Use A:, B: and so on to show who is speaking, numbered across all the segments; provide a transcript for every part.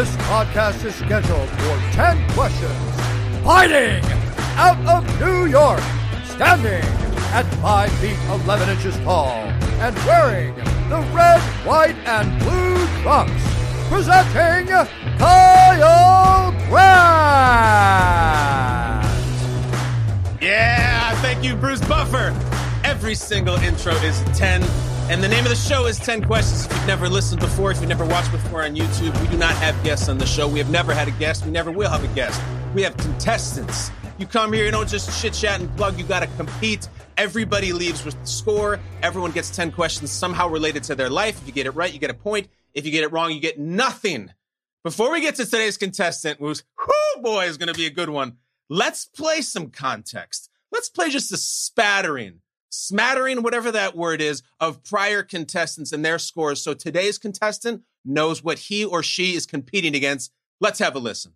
A: This podcast is scheduled for 10 questions. Fighting out of New York, standing at 5 feet 11 inches tall, and wearing the red, white, and blue trunks. Presenting Kyle Brandt!
B: Yeah, thank you, Bruce Buffer. Every single intro is 10. And the name of the show is 10 Questions. If you've never listened before, if you've never watched before on YouTube, we do not have guests on the show. We have never had a guest. We never will have a guest. We have contestants. You come here, you don't just chit chat and plug, you got to compete. Everybody leaves with the score. Everyone gets 10 questions somehow related to their life. If you get it right, you get a point. If you get it wrong, you get nothing. Before we get to today's contestant, who's, whoo boy, is going to be a good one, let's play some context. Let's play just a spattering smattering, whatever that word is, of prior contestants and their scores. So today's contestant knows what he or she is competing against. Let's have a listen.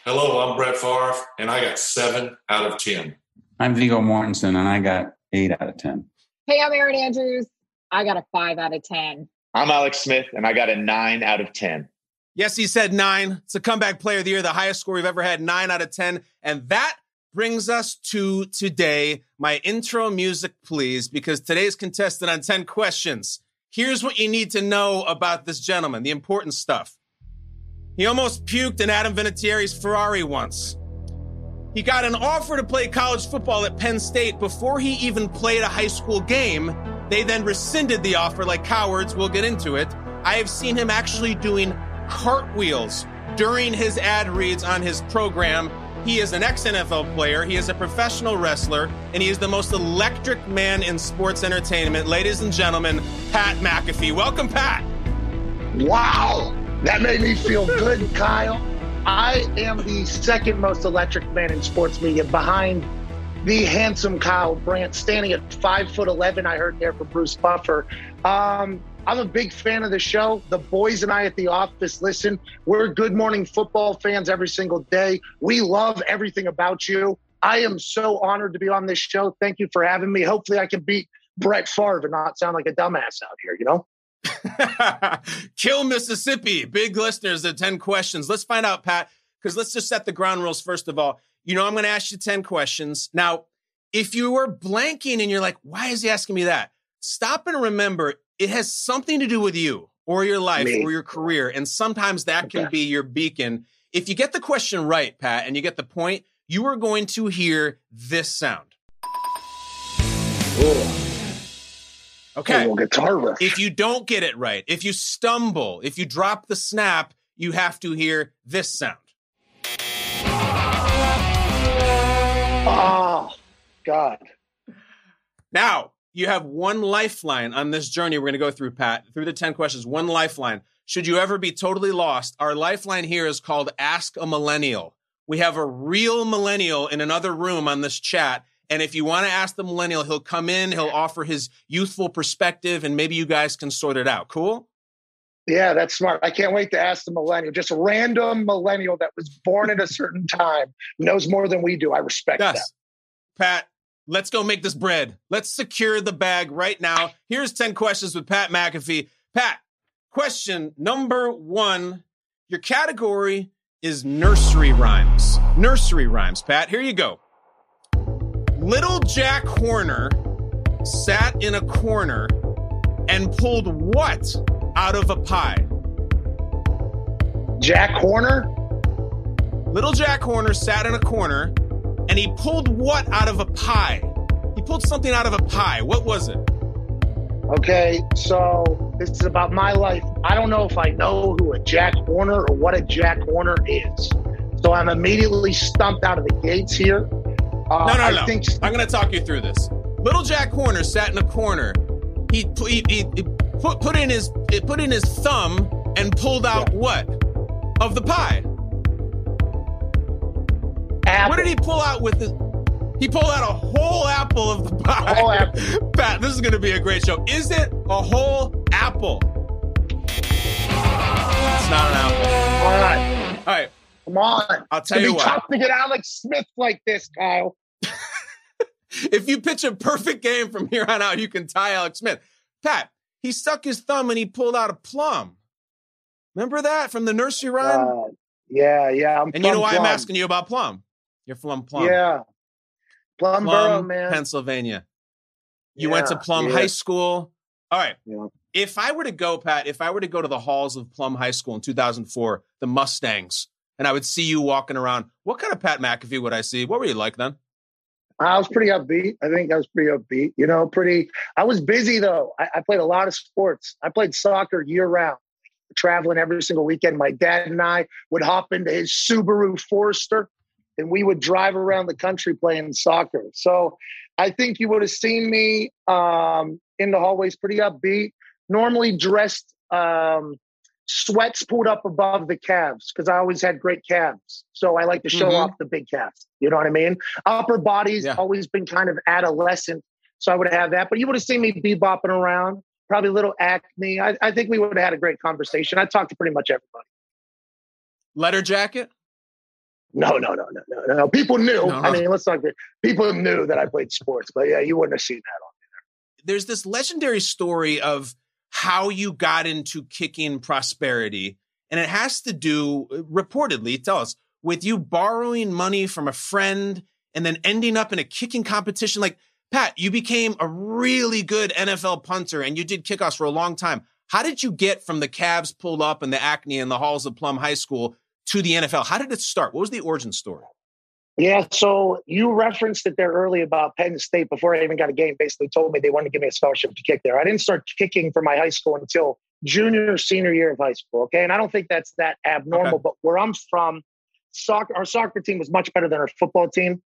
C: Hello, I'm Brett Favre, and I got seven out of 10.
D: I'm Viggo Mortensen, and I got eight out of 10.
E: Hey, I'm Erin Andrews. I got a five out of 10.
F: I'm Alex Smith, and I got a nine out of 10.
B: Yes, he said nine. It's a comeback player of the year, the highest score we've ever had, nine out of 10. And that brings us to today. My intro music, please, because today's contestant on 10 questions. Here's what you need to know about this gentleman, the important stuff. He almost puked in Adam Vinatieri's Ferrari once. He got an offer to play college football at Penn State before he even played a high school game. They then rescinded the offer like cowards. We'll get into it. I have seen him actually doing cartwheels during his ad reads on his program. He is an ex NFL player, he is a professional wrestler, and he is the most electric man in sports entertainment. Ladies and gentlemen, Pat McAfee. Welcome, Pat.
G: Wow, that made me feel good, Kyle. I am the second most electric man in sports media behind the handsome Kyle Brandt, standing at five foot eleven. I heard there for Bruce Buffer. Um, I'm a big fan of the show. The boys and I at the office listen. We're good morning football fans every single day. We love everything about you. I am so honored to be on this show. Thank you for having me. Hopefully, I can beat Brett Favre and not sound like a dumbass out here. You know.
B: Kill Mississippi. Big listeners at 10 questions. Let's find out, Pat, because let's just set the ground rules first of all. You know, I'm going to ask you 10 questions. Now, if you were blanking and you're like, why is he asking me that? Stop and remember it has something to do with you or your life
G: Me.
B: or your career. And sometimes that can be your beacon. If you get the question right, Pat, and you get the point, you are going to hear this sound. Okay.
G: Guitar riff.
B: If you don't get it right, if you stumble, if you drop the snap, you have to hear this sound.
G: oh God.
B: Now, you have one lifeline on this journey we're going to go through, Pat, through the 10 questions. One lifeline. Should you ever be totally lost, our lifeline here is called Ask a Millennial. We have a real millennial in another room on this chat. And if you want to ask the millennial, he'll come in, he'll offer his youthful perspective, and maybe you guys can sort it out. Cool?
G: Yeah, that's smart. I can't wait to ask the millennial, just a random millennial that was born at a certain time, knows more than we do. I respect that.
B: Pat, let's go make this bread. Let's secure the bag right now. Here's 10 questions with Pat McAfee. Pat, question number one. Your category is nursery rhymes. Nursery rhymes, Pat. Here you go. Little Jack Horner sat in a corner and pulled what out of a pie?
G: Jack Horner,
B: Little Jack Horner sat in a corner and he pulled what out of a pie? He pulled something out of a pie. What was it?
G: Okay, so this is about my life. I don't know if I know who a Jack Horner or what a Jack Horner is. So I'm immediately stumped out of the gates here. Uh,
B: No, no,
G: I
B: no.
G: think
B: I'm going to talk you through this. Little Jack Horner sat in a corner. He, he, he, he put, put in his he put in his thumb and pulled out what of the pie?
G: Apple.
B: What did he pull out with the? He pulled out a whole apple of the pie.
G: whole apple.
B: Pat, this is going to be a great show. Is it a whole apple? It's not an apple.
G: All right,
B: All right,
G: come on.
B: I'll tell
G: to
B: you
G: be
B: what.
G: tough to get Alex Smith like this, Kyle.
B: If you pitch a perfect game from here on out, you can tie Alex Smith. Pat, he stuck his thumb and he pulled out a plum. Remember that from the nursery rhyme?
G: Uh, yeah, yeah. I'm
B: and you know
G: Plum
B: why I'm asking you about plum? You're from Plum.
G: Yeah, Plum, Borough,
B: Plum,
G: man.
B: Pennsylvania. You went to Plum
G: yeah.
B: High School. All right.
G: Yeah.
B: If I were to go, Pat, if I were to go to the halls of Plum High School in 2004, the Mustangs, and I would see you walking around, what kind of Pat McAfee would I see? What were you like then?
G: I was pretty upbeat. I think I was pretty upbeat. You know, pretty. I was busy though. I, I played a lot of sports. I played soccer year round, traveling every single weekend. My dad and I would hop into his Subaru Forester, and we would drive around the country playing soccer. So I think you would have seen me um, in the hallways, pretty upbeat. Normally dressed, um, sweats pulled up above the calves because I always had great calves. So I like to show
B: Mhm.
G: off the big calves. You know what I mean? Upper body's
B: Yeah.
G: always been kind of adolescent. So I would have that. But you would have seen me bebopping around, probably a little acne. I, I think we would have had a great conversation. I talked to pretty much everybody.
B: Letter jacket?
G: No, no, no, no, no, no. People knew.
B: No,
G: I mean, let's not get people knew that I played sports, but yeah, you wouldn't have seen that on. There.
B: There's this legendary story of how you got into kicking prosperity and it has to do reportedly tell us with you borrowing money from a friend and then ending up in a kicking competition like pat you became a really good nfl punter and you did kickoffs for a long time how did you get from the calves pulled up and the acne in the halls of plum high school to the nfl how did it start what was the origin story
G: Yeah, so you referenced it there early about Penn State before I even got a game. Basically, told me they wanted to give me a scholarship to kick there. I didn't start kicking for my high school until junior or senior year of high school. Okay, and I don't think that's that abnormal.
B: Okay.
G: But where I'm from, soccer, our soccer team was much better than our football team.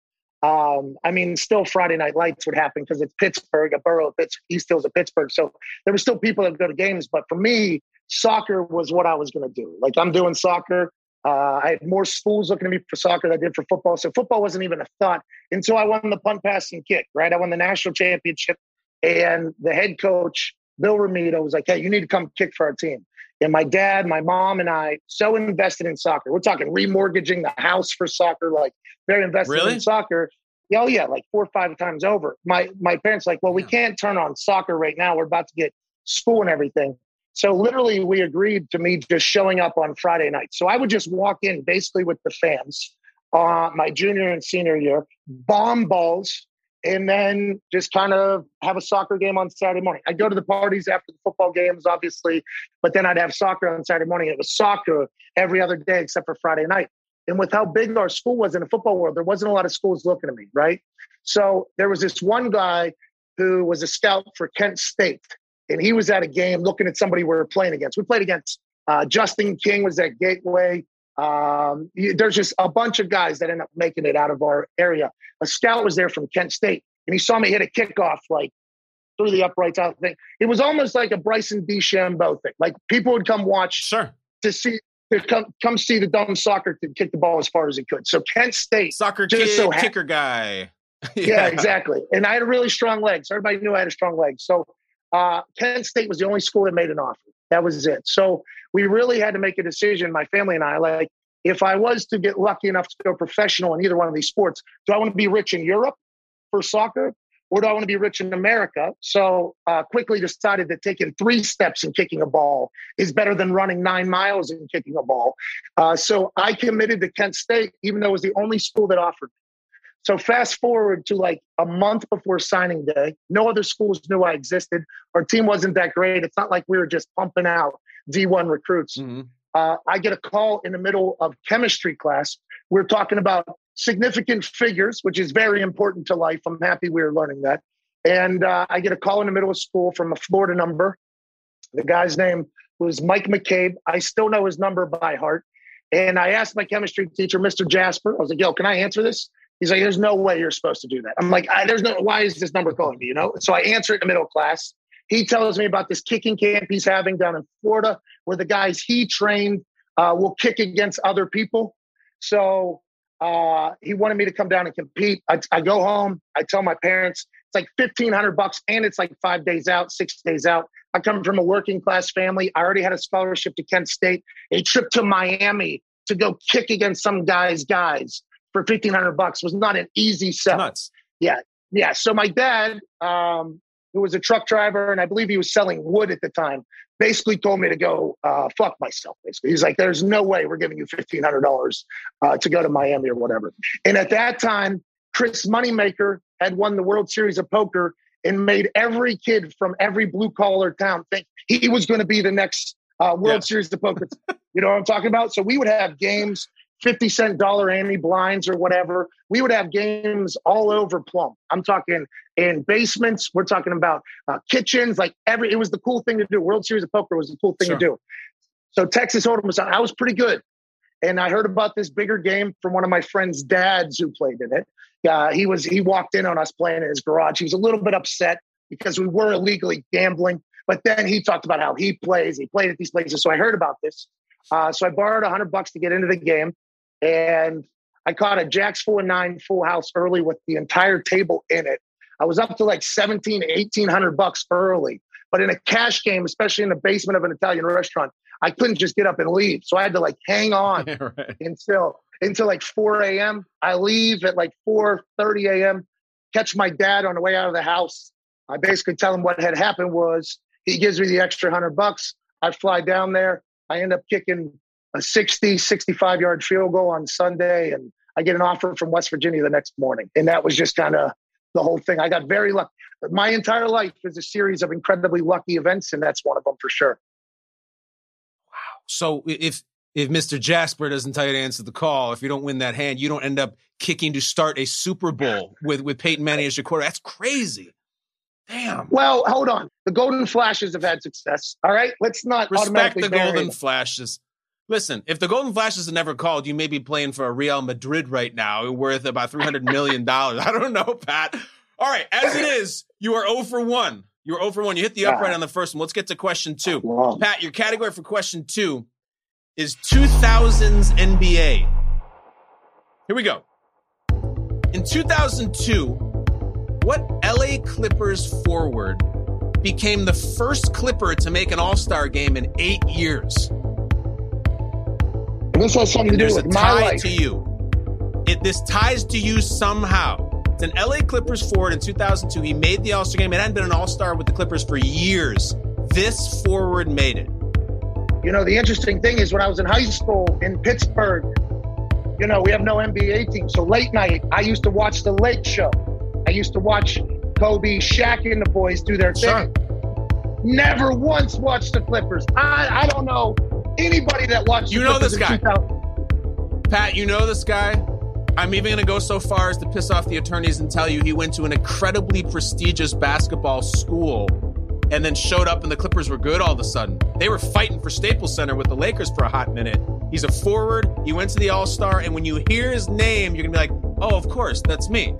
G: Um, I mean, still Friday night lights would happen because it's Pittsburgh, a borough of Pittsburgh, East Hills of Pittsburgh. So there were still people that would go to games. But for me, soccer was what I was going to do. Like I'm doing soccer. Uh, I had more schools looking at me for soccer than I did for football. So football wasn't even a thought until I won the punt, pass, and kick. Right, I won the national championship, and the head coach Bill Ramito was like, "Hey, you need to come kick for our team." And my dad, my mom, and I so invested in soccer. We're talking remortgaging the house for soccer, like very invested
B: Really?
G: in soccer. Oh yeah, like four or five times over. My my parents like, well, we can't turn on soccer right now. We're about to get school and everything. So literally, we agreed to me just showing up on Friday night. So I would just walk in basically with the fans, uh, my junior and senior year, bomb balls, and then just kind of have a soccer game on Saturday morning. I'd go to the parties after the football games, obviously, but then I'd have soccer on Saturday morning. It was soccer every other day except for Friday night. And with how big our school was in the football world, there wasn't a lot of schools looking at me, right? So there was this one guy who was a scout for Kent State, and he was at a game looking at somebody we were playing against. We played against uh, Justin King was at Gateway. Um, there's just a bunch of guys that end up making it out of our area. A scout was there from Kent State, and he saw me hit a kickoff like through the uprights out thing. It was almost like a Bryson DeChambeau thing. Like people would come watch
B: sure
G: to see to come come see the dumb soccer to kick the ball as far as he could. So Kent State,
B: soccer
G: Just
B: kid
G: so
B: kicker guy
G: yeah, exactly. And I had a really strong leg. So everybody knew I had a strong leg. So uh, Kent State was the only school that made an offer. That was it. So we really had to make a decision, my family and I, like, if I was to get lucky enough to go professional in either one of these sports, do I want to be rich in Europe for soccer or do I want to be rich in America? So uh, quickly decided that taking three steps in kicking a ball is better than running nine miles in kicking a ball. Uh, so I committed to Kent State, even though it was the only school that offered me. So fast forward to like a month before signing day, no other schools knew I existed. Our team wasn't that great. It's not like we were just pumping out D1 recruits.
B: Mhm.
G: Uh, I get a call in the middle of chemistry class. We're talking about significant figures, which is very important to life. I'm happy we are learning that. And uh, I get a call in the middle of school from a Florida number. The guy's name was Mike McCabe. I still know his number by heart. And I asked my chemistry teacher, Mr. Jasper, I was like, yo, can I answer this? He's like, there's no way you're supposed to do that. I'm like, there's no, why is this number calling me? You know? So I answer it in the middle class. He tells me about this kicking camp he's having down in Florida where the guys he trained uh, will kick against other people. So uh, he wanted me to come down and compete. I, I go home. I tell my parents it's like fifteen hundred bucks, and it's like five days out, six days out. I come from a working class family. I already had a scholarship to Kent State, a trip to Miami to go kick against some guys' guys for fifteen hundred bucks was not an easy sell.
B: Nuts.
G: Yeah, yeah. So my dad, um, who was a truck driver, and I believe he was selling wood at the time, basically told me to go uh, fuck myself. Basically, he's like, "There's no way we're giving you fifteen hundred dollars uh, to go to Miami or whatever." And at that time, Chris Moneymaker had won the World Series of Poker and made every kid from every blue collar town think he was going to be the next uh, World
B: Yeah.
G: Series of Poker. you know what I'm talking about? So we would have games. 50 cent dollar Annie blinds or whatever. We would have games all over Plum. I'm talking in basements. We're talking about uh, kitchens, like every, it was the cool thing to do. World Series of Poker was the cool thing
B: Sure.
G: to do. So Texas Hold'em was, on. I was pretty good. And I heard about this bigger game from one of my friend's dads who played in it. Uh, he was, he walked in on us playing in his garage. He was a little bit upset because we were illegally gambling. But then he talked about how he plays. He played at these places. So I heard about this. Uh, so I borrowed a hundred bucks to get into the game, and I caught a Jacks four nine full house early with the entire table in it. I was up to like 17, 1800 bucks early. But in a cash game, especially in the basement of an Italian restaurant, I couldn't just get up and leave. So I had to like hang on
B: Yeah, right.
G: until until like 4 a.m. I leave at like 4:30 a.m. Catch my dad on the way out of the house. I basically tell him what had happened was he gives me the extra hundred bucks. I fly down there. I end up kicking a 60, 65 yard field goal on Sunday, and I get an offer from West Virginia the next morning. And that was just kind of the whole thing. I got very lucky. My entire life is a series of incredibly lucky events, and that's one of them for sure. Wow.
B: So if if Mr. Jasper doesn't tell you to answer the call, if you don't win that hand, you don't end up kicking to start a Super Bowl with with Peyton Manning as your quarterback. That's crazy. Damn.
G: Well, hold on. The Golden Flashes have had success. All right, let's not
B: Respect
G: automatically
B: the Golden
G: them.
B: Flashes. Listen, if the Golden Flashes had never called, you may be playing for a Real Madrid right now, worth about three hundred million dollars. I don't know, Pat. All right, as it is, you are 0 for one. You're 0 for one. You hit the upright on the first one. Let's get to question two.
G: Wow.
B: Pat, your category for question two is 2000s NBA. Here we go. In 2002, what LA Clippers forward became the first Clipper to make an All Star game in eight years?
G: And this has something to do with my
B: tie
G: life.
B: to you. It this ties to you somehow. It's an LA Clippers forward in 2002. He made the All Star game. It hadn't been an All Star with the Clippers for years. This forward made it.
G: You know, the interesting thing is when I was in high school in Pittsburgh, you know, we have no NBA team. So late night, I used to watch the Late Show. I used to watch Kobe, Shaq, and the boys do their
B: Sure.
G: thing. Never once watched the Clippers. I, I don't know anybody that watched.
B: You know this guy.
G: 2000.
B: Pat, you know this guy. I'm even going to go so far as to piss off the attorneys and tell you he went to an incredibly prestigious basketball school and then showed up and the Clippers were good all of a sudden. They were fighting for Staples Center with the Lakers for a hot minute. He's a forward. He went to the All Star. And when you hear his name, you're going to be like, oh, of course, that's me.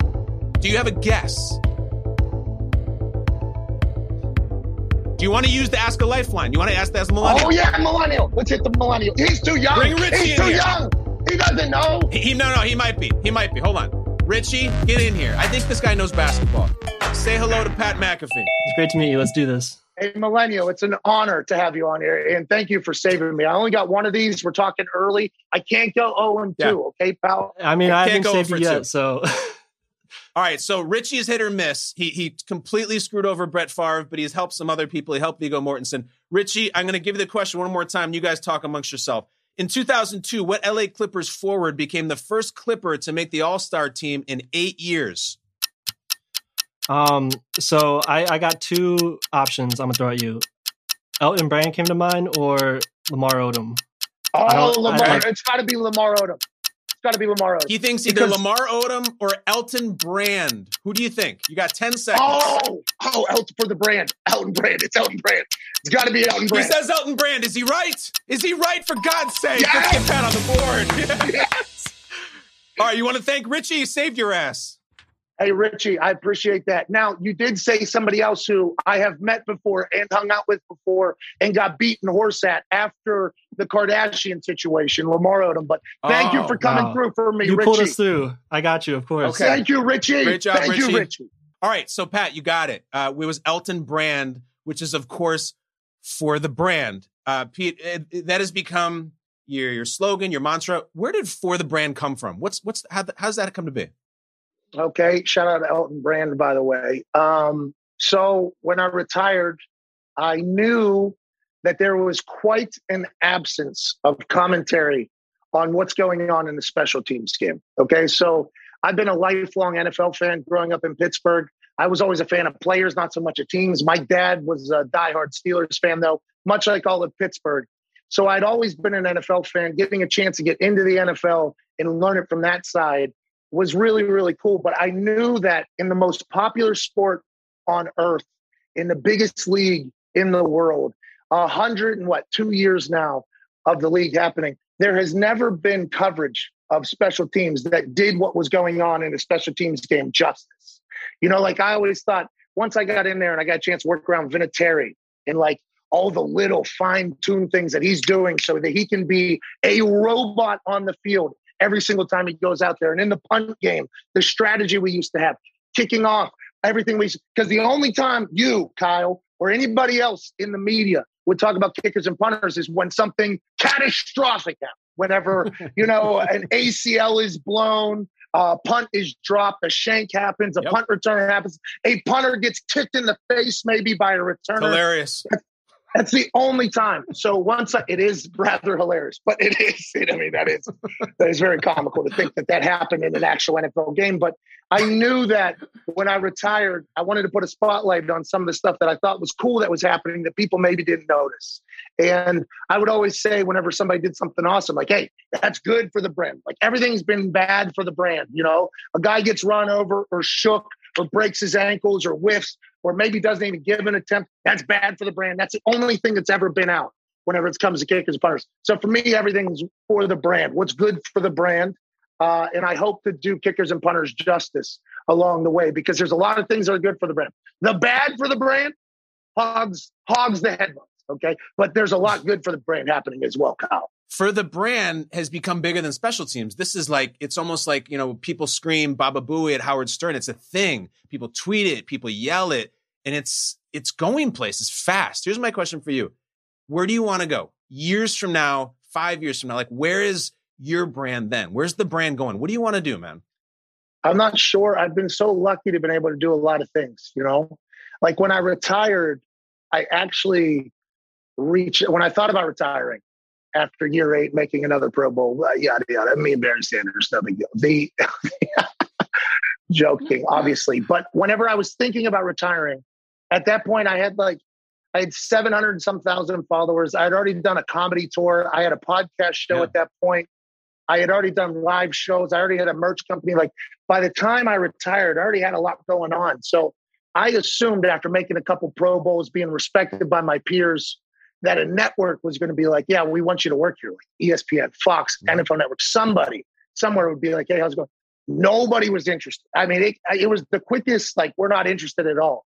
B: Do you have a guess? Do you want to use the Ask a Lifeline? You want to ask the Ask a Millennial?
G: Oh yeah, millennial. Let's hit the millennial. He's too young.
B: Bring Richie
G: He's
B: in
G: too
B: here.
G: young. He doesn't know.
B: He, he- no, no, he might be. He might be. Hold on. Richie, get in here. I think this guy knows basketball. Say hello to Pat McAfee.
H: It's great to meet you. Let's do this.
G: Hey, millennial, it's an honor to have you on here, and thank you for saving me. I only got one of these. We're talking early. I can't go 0 and 2,
B: Yeah.
G: okay, pal?
H: I mean,
B: I
H: I haven't
B: oh
H: saved
B: for
H: you
B: two.
H: yet, so
B: All right, so Richie's hit or miss. He he completely screwed over Brett Favre, but he's helped some other people. He helped Viggo Mortensen. Richie, I'm going to give you the question one more time. You guys talk amongst yourself. In 2002, what LA Clippers forward became the first Clipper to make the All Star team in eight years?
H: um, so I, I got two options. I'm gonna throw at you. Elton Brand came to mind, or Lamar Odom.
G: Oh,
H: don't- I
G: Lamar.
H: don't-
G: it's got to be Lamar Odom. Got to be Lamar Odom.
B: He thinks either
G: Because-
B: Lamar Odom or Elton Brand. Who do you think? You got 10 seconds.
G: Oh, oh, Elton for the brand. Elton Brand. It's Elton Brand. It's got to be Elton Brand.
B: He says Elton Brand. Is he right? Is he right? For God's sake,
G: Yes!
B: let's get that on the board.
G: Yes.
B: All right, you want to thank Richie? He saved your ass.
G: Hey, Richie, I appreciate that. Now, you did say somebody else who I have met before and hung out with before and got beaten horse at after the Kardashian situation, Lamar Odom. But thank you
B: Oh,
G: for coming
H: wow.
G: through for me,
H: You
G: Richie.
H: pulled us through. I got you, of course.
B: Okay.
G: Thank you, Richie.
B: Great job,
G: thank
B: Richie.
G: you, Richie.
B: All right, so Pat, you got it. Uh, it was Elton Brand, which is, of course, for the brand. Uh, Pete, it, it- that has become your your slogan, your mantra. Where did for the brand come from? What's what's how how's that come to be?
G: Okay. Shout out to Elton Brand, by the way. Um, so when I retired, I knew that there was quite an absence of commentary on what's going on in the special teams game. Okay. So I've been a lifelong NFL fan growing up in Pittsburgh. I was always a fan of players, not so much of teams. My dad was a diehard Steelers fan, though, much like all of Pittsburgh. So I'd always been an NFL fan. Getting a chance to get into the NFL and learn it from that side was really, really cool. But I knew that in the most popular sport on earth, in the biggest league in the world, a hundred and what, two years now of the league happening, there has never been coverage of special teams that did what was going on in a special teams game justice. You know, like I always thought once I got in there and I got a chance to work around Vinatieri and like all the little fine tuned things that he's doing so that he can be a robot on the field every single time he goes out there. And in the punt game, the strategy we used to have, kicking off, everything we, because the only time you, Kyle, or anybody else in the media would talk about kickers and punters is when something catastrophic happens. Whenever, you know, an ACL is blown, a punt is dropped, a shank happens, a
B: Yep.
G: punt return happens, a punter gets kicked in the face maybe by a returner.
B: Hilarious.
G: That's the only time. So once I, it is rather hilarious, but it is. It, I mean, that is that is very comical to think that that happened in an actual NFL game. But I knew that when I retired, I wanted to put a spotlight on some of the stuff that I thought was cool that was happening that people maybe didn't notice. And I would always say, whenever somebody did something awesome, like, "Hey, that's good for the brand." Like everything's been bad for the brand. You know, a guy gets run over or shook or breaks his ankles or whiffs or maybe doesn't even give an attempt. That's bad for the brand. That's the only thing that's ever been out whenever it comes to kickers and punters. So for me, everything's for the brand. What's good for the brand? Uh, and I hope to do kickers and punters justice along the way because there's a lot of things that are good for the brand. The bad for the brand hogs hogs the headlines. Okay, but there's a lot good for the brand happening as well, Kyle.
B: For the brand has become bigger than special teams. This is like it's almost like you know people scream Baba Booey at Howard Stern. It's a thing. People tweet it, people yell it, and it's it's going places fast. Here's my question for you: Where do you want to go years from now, five years from now? Like where is your brand then? Where's the brand going? What do you want to do, man?
G: I'm not sure. I've been so lucky to been able to do a lot of things, you know? Like when I retired, I actually reached, when I thought about retiring after year eight, making another Pro Bowl, uh, yada, yada, me and Barry Sanders, no big deal. The joking, obviously. But whenever I was thinking about retiring, at that point, I had like, I had 700 and some thousand followers. I had already done a comedy tour. I had a podcast show
B: Yeah.
G: at that point. I had already done live shows. I already had a merch company. Like by the time I retired, I already had a lot going on. So I assumed after making a couple Pro Bowls, being respected by my peers, that a network was going to be like, yeah, we want you to work here. Like ESPN, Fox, NFL Network, somebody, somewhere would be like, hey, how's it going? Nobody was interested. I mean, it, it was the quickest, like, we're not interested at all.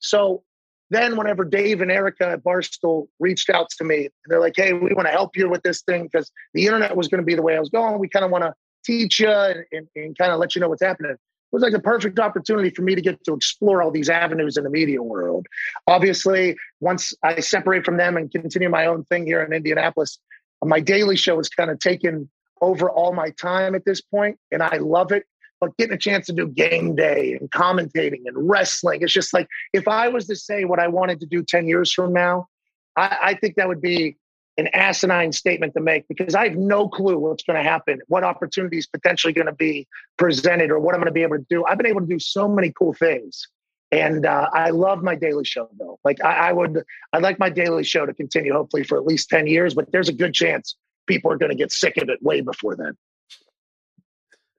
G: So then whenever Dave and Erika at Barstool reached out to me, they're like, hey, we want to help you with this thing because the internet was going to be the way I was going. We kind of want to teach you and, and, and kind of let you know what's happening. Was like the perfect opportunity for me to get to explore all these avenues in the media world. Obviously, once I separate from them and continue my own thing here in Indianapolis, my daily show has kind of taken over all my time at this point, and I love it. But getting a chance to do game day and commentating and wrestling, it's just like if I was to say what I wanted to do 10 years from now, I, I think that would be an asinine statement to make because I have no clue what's going to happen, what opportunities potentially going to be presented, or what I'm going to be able to do. I've been able to do so many cool things, and uh, I love my daily show though. Like I, I would, I'd like my daily show to continue, hopefully for at least ten years. But there's a good chance people are going to get sick of it way before then.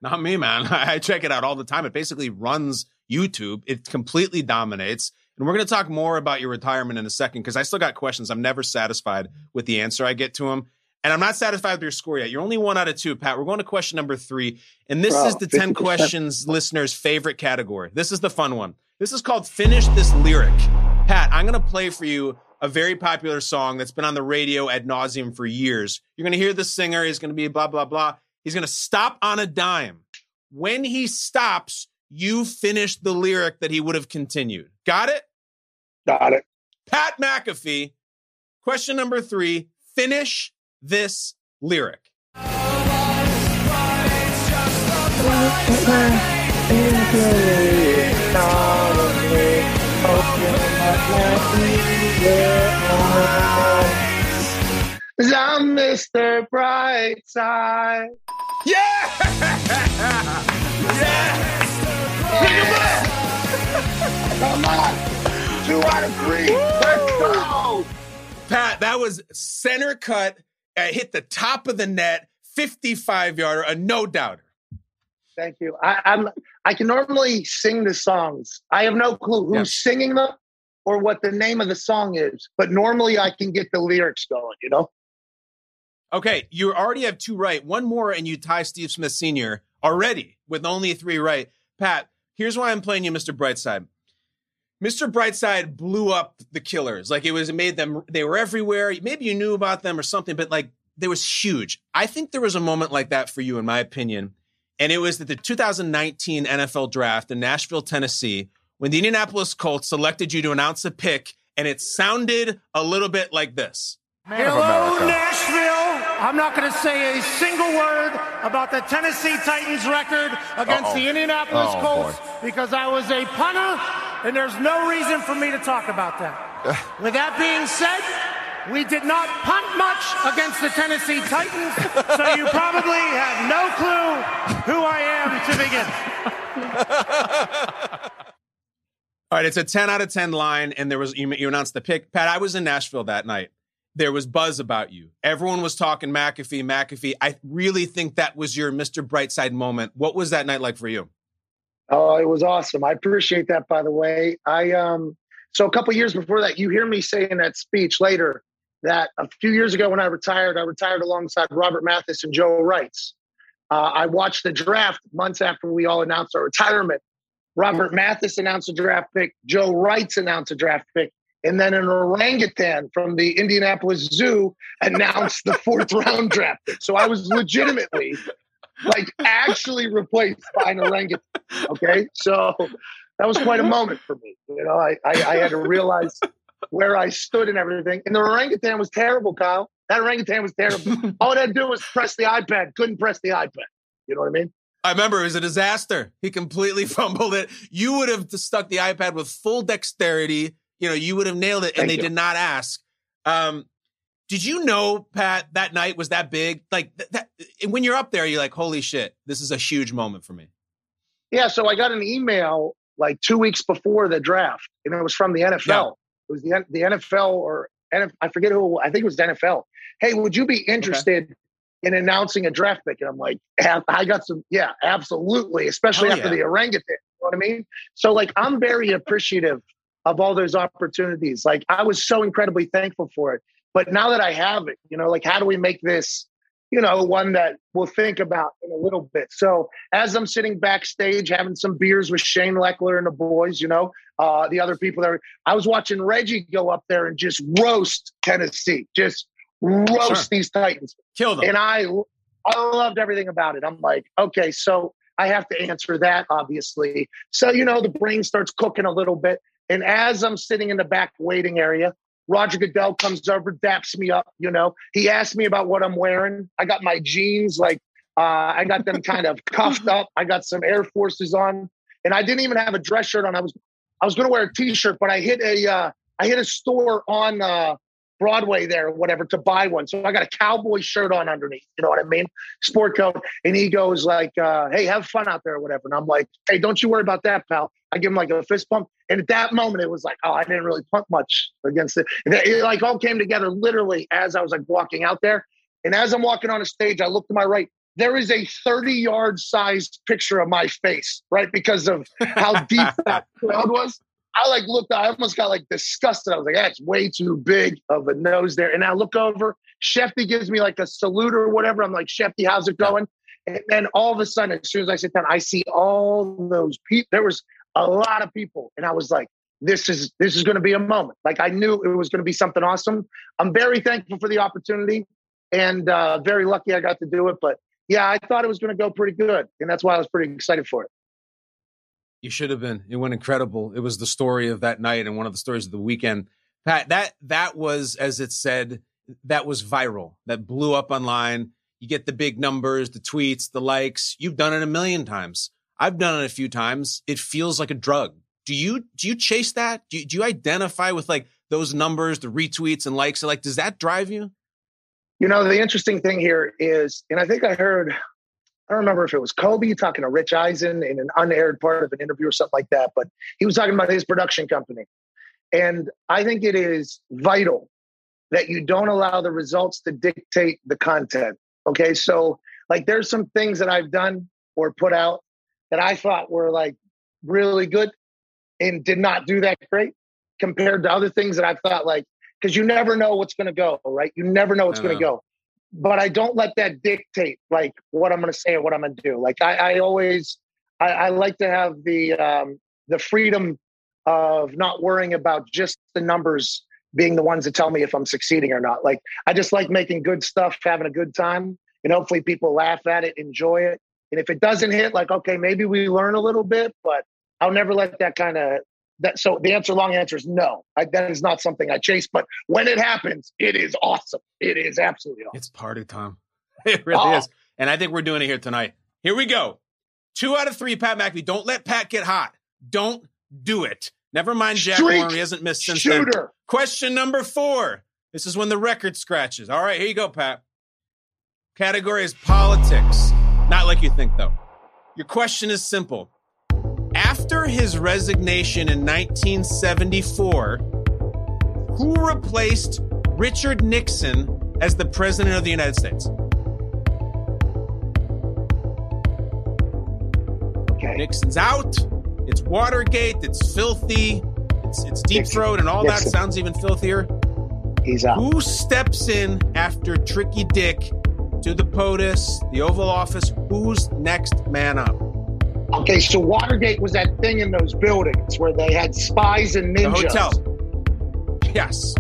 B: Not me, man. I check it out all the time. It basically runs YouTube. It completely dominates. And we're going to talk more about your retirement in a second because I still got questions. I'm never satisfied with the answer I get to them. And I'm not satisfied with your score yet. You're only one out of two, Pat. We're going to question number three. And this
G: Bro,
B: is the 10
G: 50%.
B: questions listeners' favorite category. This is the fun one. This is called Finish This Lyric. Pat, I'm going to play for you a very popular song that's been on the radio ad nauseum for years. You're going to hear the singer. He's going to be blah, blah, blah. He's going to stop on a dime. When he stops, you finish the lyric that he would have continued. Got it?
G: Got it.
B: Pat McAfee. Question number three Finish this lyric.
G: I'm Mr. Brightside.
B: Yeah! yeah!
G: Come on. Two out of three. Let's go.
B: Pat, that was center cut, uh, hit the top of the net, 55 yarder, a no doubter.
G: Thank you. I, I'm I can normally sing the songs. I have no clue who's singing them or what the name of the song is, but normally I can get the lyrics going, you know?
B: Okay, you already have two right. One more, and you tie Steve Smith Sr. already with only three right. Pat, here's why I'm playing you, Mr. Brightside. Mr. Brightside blew up the killers. Like it was, it made them, they were everywhere. Maybe you knew about them or something, but like they was huge. I think there was a moment like that for you, in my opinion. And it was that the 2019 NFL draft in Nashville, Tennessee, when the Indianapolis Colts selected you to announce a pick, and it sounded a little bit like this.
I: Hello, Nashville. I'm not going to say a single word about the Tennessee Titans record against
A: Uh-oh.
I: the Indianapolis
A: Oh,
I: Colts because I was a punter and there's no reason for me to talk about that. With that being said, we did not punt much against the Tennessee Titans, so you probably have no clue who I am to begin.
B: All right, it's a 10 out of 10 line, and there was you, you announced the pick. Pat, I was in Nashville that night. There was buzz about you. Everyone was talking McAfee, McAfee. I really think that was your Mr. Brightside moment. What was that night like for you?
G: Oh, it was awesome. I appreciate that, by the way. I um so a couple years before that, you hear me say in that speech later that a few years ago when I retired, I retired alongside Robert Mathis and Joe Reitz. Uh, I watched the draft months after we all announced our retirement. Robert Mathis announced a draft pick, Joe Reitz announced a draft pick, and then an orangutan from the Indianapolis Zoo announced the fourth round draft. So I was legitimately like actually replaced by an orangutan. Okay, so that was quite a moment for me. You know, I, I, I had to realize where I stood and everything. And the orangutan was terrible, Kyle. That orangutan was terrible. All it had to do was press the iPad. Couldn't press the iPad. You know what I mean?
B: I remember it was a disaster. He completely fumbled it. You would have stuck the iPad with full dexterity. You know, you would have nailed it, and
G: Thank
B: they
G: you.
B: did not ask. Um, did you know, Pat, that night was that big? Like th- that, and when you're up there, you're like, "Holy shit, this is a huge moment for me."
G: Yeah. So I got an email like two weeks before the draft, and it was from the NFL.
B: Yeah.
G: It was the the NFL or NF, I forget who. I think it was the NFL. Hey, would you be interested in announcing a draft pick? And I'm like, I got some. Yeah, absolutely. Especially
B: Hell
G: after
B: yeah.
G: the orangutan. You know what I mean? So like, I'm very appreciative of all those opportunities. Like, I was so incredibly thankful for it. But now that I have it, you know, like, how do we make this? You know, one that we'll think about in a little bit. So as I'm sitting backstage having some beers with Shane Lechler and the boys, you know, uh, the other people there, I was watching Reggie go up there and just roast Tennessee, just roast
B: Sure.
G: these Titans.
B: Kill them.
G: And I, I loved everything about it. I'm like, okay, so I have to answer that, obviously. So, you know, the brain starts cooking a little bit. And as I'm sitting in the back waiting area, Roger Goodell comes over, daps me up. You know, he asked me about what I'm wearing. I got my jeans, like, uh, I got them kind of cuffed up. I got some Air Forces on, and I didn't even have a dress shirt on. I was, I was going to wear a T-shirt, but I hit a, uh, I hit a store on uh, Broadway there or whatever to buy one. So I got a cowboy shirt on underneath. You know what I mean? Sport coat. And he goes like, uh, "Hey, have fun out there or whatever." And I'm like, "Hey, don't you worry about that, pal." I give him like a fist pump. And at that moment, it was like, "Oh, I didn't really pump much against it." And it, like all came together literally as I was like walking out there. And as I'm walking on a stage, I look to my right. there is a 30 yard sized picture of my face, right? Because of how deep that crowd was. I like looked, I almost got like disgusted. I was like, that's way too big of a nose there. And I look over, Schefty gives me like a salute or whatever. I'm like, Schefty, how's it going? And then all of a sudden, as soon as I sit down, I see all those people. There was a lot of people. And I was like, this is this is going to be a moment. Like I knew it was going to be something awesome. I'm very thankful for the opportunity and uh, very lucky I got to do it. But yeah, I thought it was going to go pretty good, and that's why I was pretty excited for it.
B: You should have been. It went incredible. It was the story of that night and one of the stories of the weekend. Pat, that that was, as it said, that was viral. That blew up online. You get the big numbers, the tweets, the likes. You've done it a million times. I've done it a few times. It feels like a drug. Do you do you chase that? Do you, do you identify with like those numbers, the retweets and likes? Like, does that drive you?
G: You know, the interesting thing here is, and I think I heard, I don't remember if it was Kobe talking to Rich Eisen in an unaired part of an interview or something like that, but he was talking about his production company. And I think it is vital that you don't allow the results to dictate the content. Okay. So, like, there's some things that I've done or put out that I thought were like really good and did not do that great compared to other things that I thought like because you never know what's going to go, right? You never know what's going to go. But I don't let that dictate like what I'm going to say or what I'm going to do. Like I, I always, I, I, like to have the um, the freedom of not worrying about just the numbers being the ones that tell me if I'm succeeding or not. Like I just like making good stuff, having a good time, and hopefully people laugh at it, enjoy it. And if it doesn't hit, like okay, maybe we learn a little bit, but I'll never let that kind of that so the answer long answer is no. I, that is not something i chase but when it happens it is awesome. It is absolutely awesome.
B: It's party time. It really oh. is. And i think we're doing it here tonight. Here we go. Two out of three pat mcafee. Don't let pat get hot. Don't do it. Never mind jack Streak Warren, he hasn't missed since shooter. then question number four. This is when the record scratches. All right here you go pat. Category is politics not like you think though your question is simple after his resignation in 1974, who replaced Richard Nixon as the President of the United States?
G: Okay.
B: Nixon's out. It's Watergate. It's filthy. It's, it's deep throat and all Nixon. that sounds even filthier.
G: He's out.
B: Who steps in after Tricky Dick to the POTUS, the Oval Office? Who's next man up?
G: Okay, so Watergate was that thing in those buildings where they had spies and ninjas.
B: The hotel. Yes.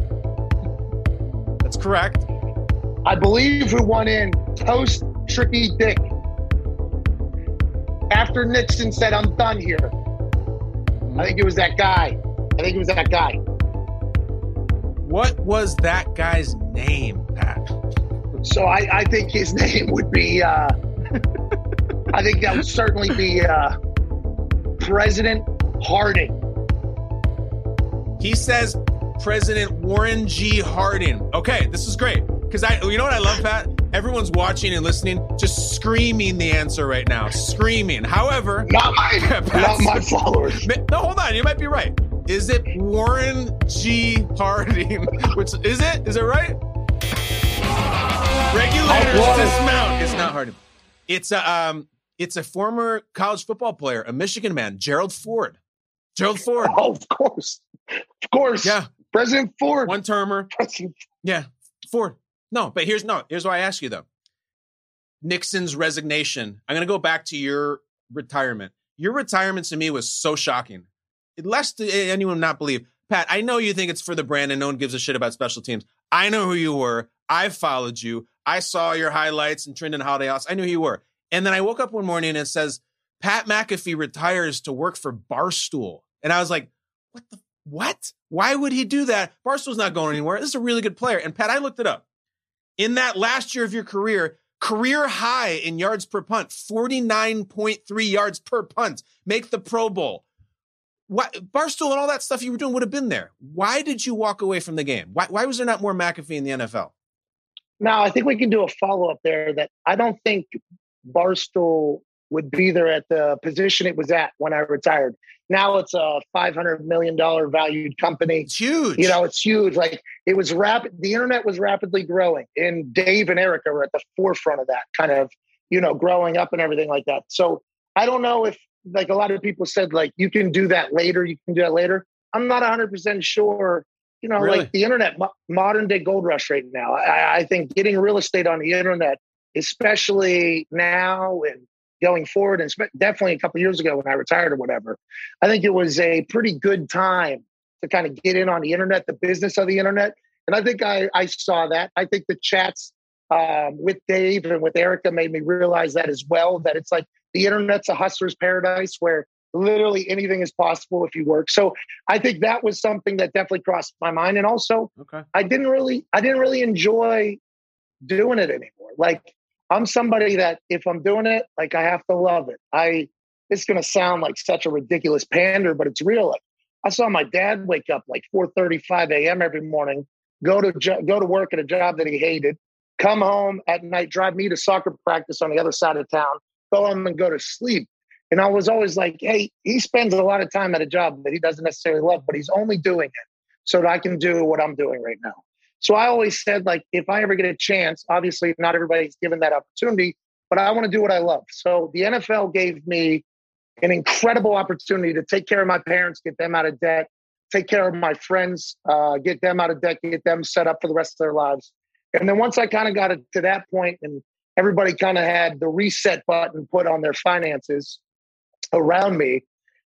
B: That's correct.
G: I believe who won in post Tricky Dick. After Nixon said, I'm done here. I think it was that guy. I think it was that guy.
B: What was that guy's name, Pat?
G: So I, I think his name would be uh, I think that would certainly be uh, President Harding.
B: He says President Warren G. Harding. Okay, this is great because I, you know what I love, Pat. Everyone's watching and listening, just screaming the answer right now, screaming. However,
G: not my, not my followers.
B: No, hold on, you might be right. Is it Warren G. Harding? Which is it? Is it right? Regulators dismount. It's not Harding. It's a um, it's a former college football player, a Michigan man, Gerald Ford. Gerald Ford.
G: Oh, of course. Of course.
B: Yeah.
G: President Ford.
B: One termer.
G: President.
B: Yeah. Ford. No, but here's no, here's why I ask you though. Nixon's resignation. I'm gonna go back to your retirement. Your retirement to me was so shocking. It lest anyone not believe. Pat, I know you think it's for the brand and no one gives a shit about special teams. I know who you were. I followed you. I saw your highlights and trending holiday house. I knew who you were. And then I woke up one morning and it says Pat McAfee retires to work for Barstool. And I was like, what the what? Why would he do that? Barstool's not going anywhere. This is a really good player. And Pat, I looked it up. In that last year of your career, career high in yards per punt, 49.3 yards per punt, make the Pro Bowl. What Barstool and all that stuff you were doing would have been there. Why did you walk away from the game? Why, why was there not more McAfee in the NFL?
G: Now, I think we can do a follow up there that I don't think Barstool would be there at the position it was at when I retired. Now it's a five hundred million dollar valued company.
B: It's huge.
G: You know, it's huge. Like it was rapid. The internet was rapidly growing, and Dave and Erika were at the forefront of that kind of you know, growing up and everything like that. So I don't know if like a lot of people said, like you can do that later, you can do that later. I'm not 100 percent sure. You know,
B: Really?
G: like the internet, mo- modern day gold rush right now. I, I think getting real estate on the internet, especially now and going forward, and definitely a couple years ago when I retired or whatever, I think it was a pretty good time to kind of get in on the internet, the business of the internet. And I think I, I saw that. I think the chats um, with Dave and with Erika made me realize that as well, that it's like the internet's a hustler's paradise where literally anything is possible if you work. So I think that was something that definitely crossed my mind. And also
B: Okay.
G: I didn't really I didn't really enjoy doing it anymore. Like I'm somebody that if I'm doing it, like I have to love it. I it's gonna sound like such a ridiculous pander, but it's real. Like I saw my dad wake up like 4:35 a.m. every morning, go to jo- go to work at a job that he hated, come home at night, drive me to soccer practice on the other side of town, go home and go to sleep. And I was always like, hey, he spends a lot of time at a job that he doesn't necessarily love, but he's only doing it so that I can do what I'm doing right now. So I always said, like, if I ever get a chance, obviously not everybody's given that opportunity, but I want to do what I love. So the NFL gave me an incredible opportunity to take care of my parents, get them out of debt, take care of my friends, uh, get them out of debt, get them set up for the rest of their lives. And then once I kind of got to that point and everybody kind of had the reset button put on their finances around me,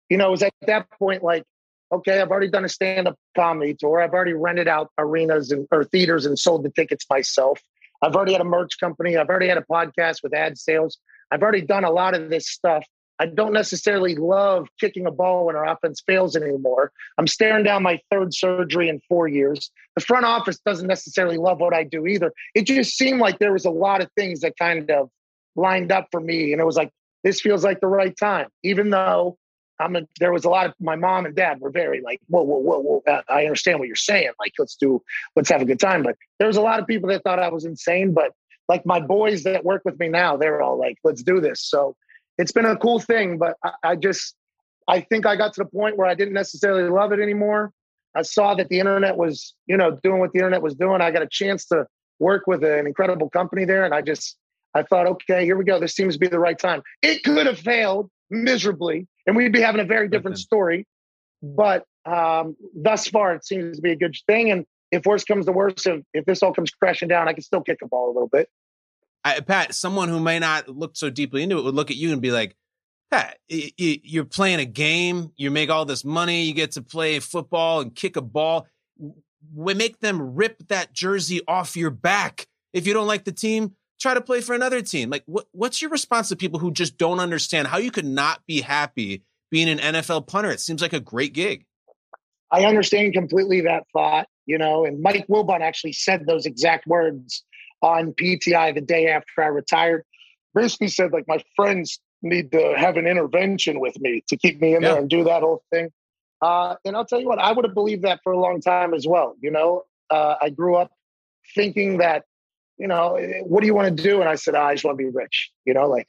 G: you know, it was at that point like, okay, I've already done a stand up comedy tour. I've already rented out arenas and or theaters and sold the tickets myself. I've already had a merch company. I've already had a podcast with ad sales. I've already done a lot of this stuff. I don't necessarily love kicking a ball when our offense fails anymore. I'm staring down my third surgery in four years. The front office doesn't necessarily love what I do either. It just seemed like there was a lot of things that kind of lined up for me. And it was like, this feels like the right time, even though I'm a, there was a lot of my mom and dad were very like, whoa, whoa, whoa, whoa. uh, I understand what you're saying. Like, let's do, let's have a good time. But there was a lot of people that thought I was insane. But like my boys that work with me now, they're all like, let's do this. So it's been a cool thing. But I, I just, I think I got to the point where I didn't necessarily love it anymore. I saw that the internet was, you know, doing what the internet was doing. I got a chance to work with an incredible company there. And I just, I thought, okay, here we go. This seems to be the right time. It could have failed miserably, and we'd be having a very different story. But um, thus far, it seems to be a good thing. And if worse comes to worse, if, if this all comes crashing down, I can still kick a ball a little bit.
B: I, Pat, someone who may not look so deeply into it would look at you and be like, Pat, you're playing a game. You make all this money. You get to play football and kick a ball. We make them rip that jersey off your back. If you don't like the team, try to play for another team. Like, what, what's your response to people who just don't understand how you could not be happy being an NFL punter? It seems like a great gig.
G: I understand completely that thought, you know, and Mike Wilbon actually said those exact words on PTI the day after I retired. Basically said, like, my friends need to have an intervention with me to keep me in
B: Yeah.
G: there and do that whole thing. Uh, and I'll tell you what, I would have believed that for a long time as well. You know, uh, I grew up thinking that, you know, what do you want to do? And I said, I just want to be rich. You know, like,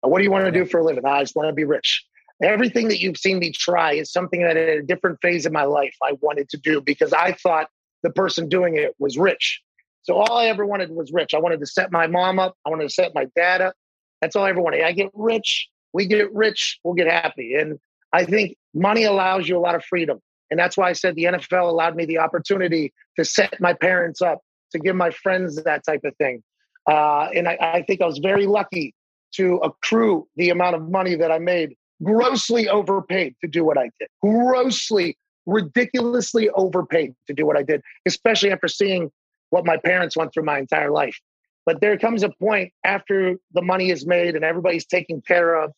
G: what do you want to do for a living? I just want to be rich. Everything that you've seen me try is something that at a different phase of my life I wanted to do because I thought the person doing it was rich. So all I ever wanted was rich. I wanted to set my mom up. I wanted to set my dad up. That's all I ever wanted. I get rich. We get rich. We'll get happy. And I think money allows you a lot of freedom. And that's why I said the NFL allowed me the opportunity to set my parents up, to give my friends that type of thing. Uh, and I, I think I was very lucky to accrue the amount of money that I made, grossly overpaid to do what I did, grossly, ridiculously overpaid to do what I did, especially after seeing what my parents went through my entire life. But there comes a point after the money is made and everybody's taken care of.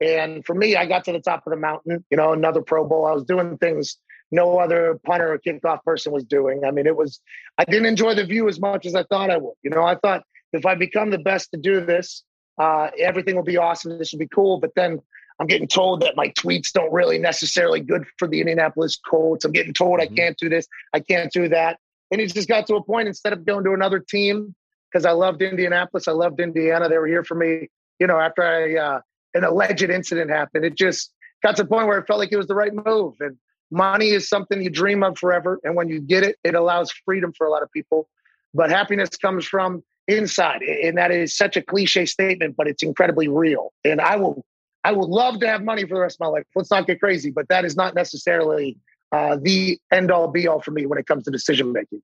G: And for me, I got to the top of the mountain, you know, another Pro Bowl. I was doing things no other punter or kickoff person was doing. I mean, it was, I didn't enjoy the view as much as I thought I would. You know, I thought if I become the best to do this, uh, everything will be awesome. This will be cool. But then I'm getting told that my tweets don't really necessarily good for the Indianapolis Colts. I'm getting told I can't do this, I can't do that. And it just got to a point instead of going to another team, because I loved Indianapolis, I loved Indiana. They were here for me, you know, after I, uh, an alleged incident happened. It just got to the point where it felt like it was the right move. And money is something you dream of forever. And when you get it, it allows freedom for a lot of people. But happiness comes from inside. And that is such a cliche statement, but it's incredibly real. And I will, I would love to have money for the rest of my life. Let's not get crazy, but that is not necessarily uh, the end all be all for me when it comes to decision making.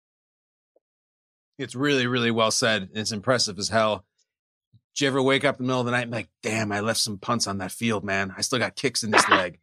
B: It's really, really well said. It's impressive as hell. Did you ever wake up in the middle of the night and be like, damn, I left some punts on that field, man. I still got kicks in this leg.